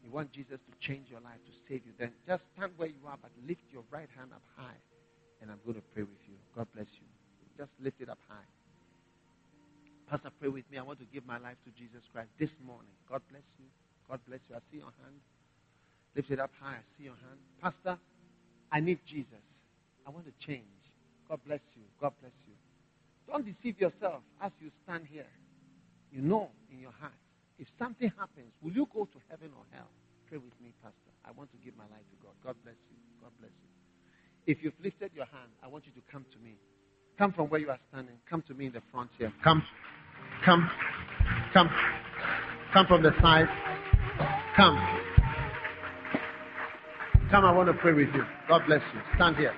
you want Jesus to change your life, to save you, then just stand where you are, but lift your right hand up high. And I'm going to pray with you. God bless you. Just lift it up high. Pastor, pray with me. I want to give my life to Jesus Christ this morning. God bless you. God bless you. I see your hand. Lift it up high. I see your hand. Pastor, I need Jesus. I want to change. God bless you. God bless you. Don't deceive yourself as you stand here. You know in your heart if something happens, will you go to heaven or hell? Pray with me, Pastor. I want to give my life to God. God bless you. God bless you. If you've lifted your hand, I want you to come to me. Come from where you are standing. Come to me in the front here. Come. Come. Come. Come from the side. Come. Come, I want to pray with you. God bless you. Stand here.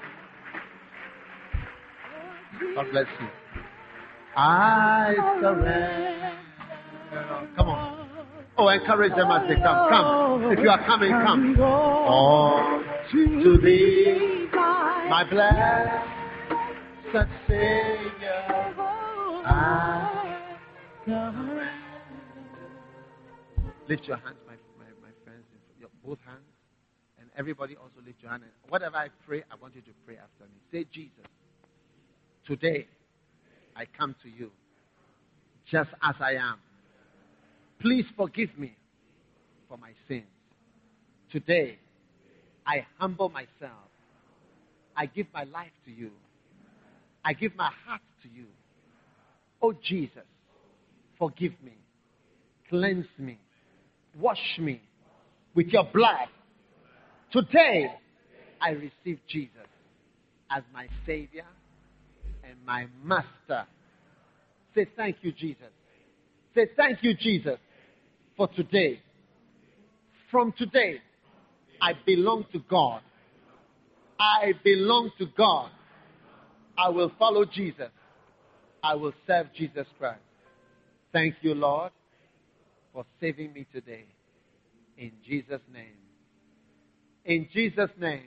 God bless you. I surrender. Come on. Oh, encourage them as they come. Come. If you are coming, come. Oh, to thee, my blessed Savior, I Lift your hands, my, my, my friends, your, both hands. And everybody also lift your hand. And whatever I pray, I want you to pray after me. Say, Jesus, today I come to you just as I am. Please forgive me for my sins. Today, I humble myself. I give my life to you. I give my heart to you. Oh Jesus, forgive me. Cleanse me. Wash me with your blood. Today, I receive Jesus as my Savior and my Master. Say thank you, Jesus. Say thank you, Jesus for today. From today, I belong to God. I belong to God. I will follow Jesus. I will serve Jesus Christ. Thank you, Lord, for saving me today. In Jesus' name. In Jesus' name.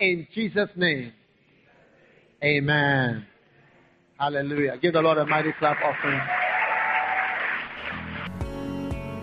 In Jesus' name. Amen. Hallelujah. Give the Lord a mighty clap offering.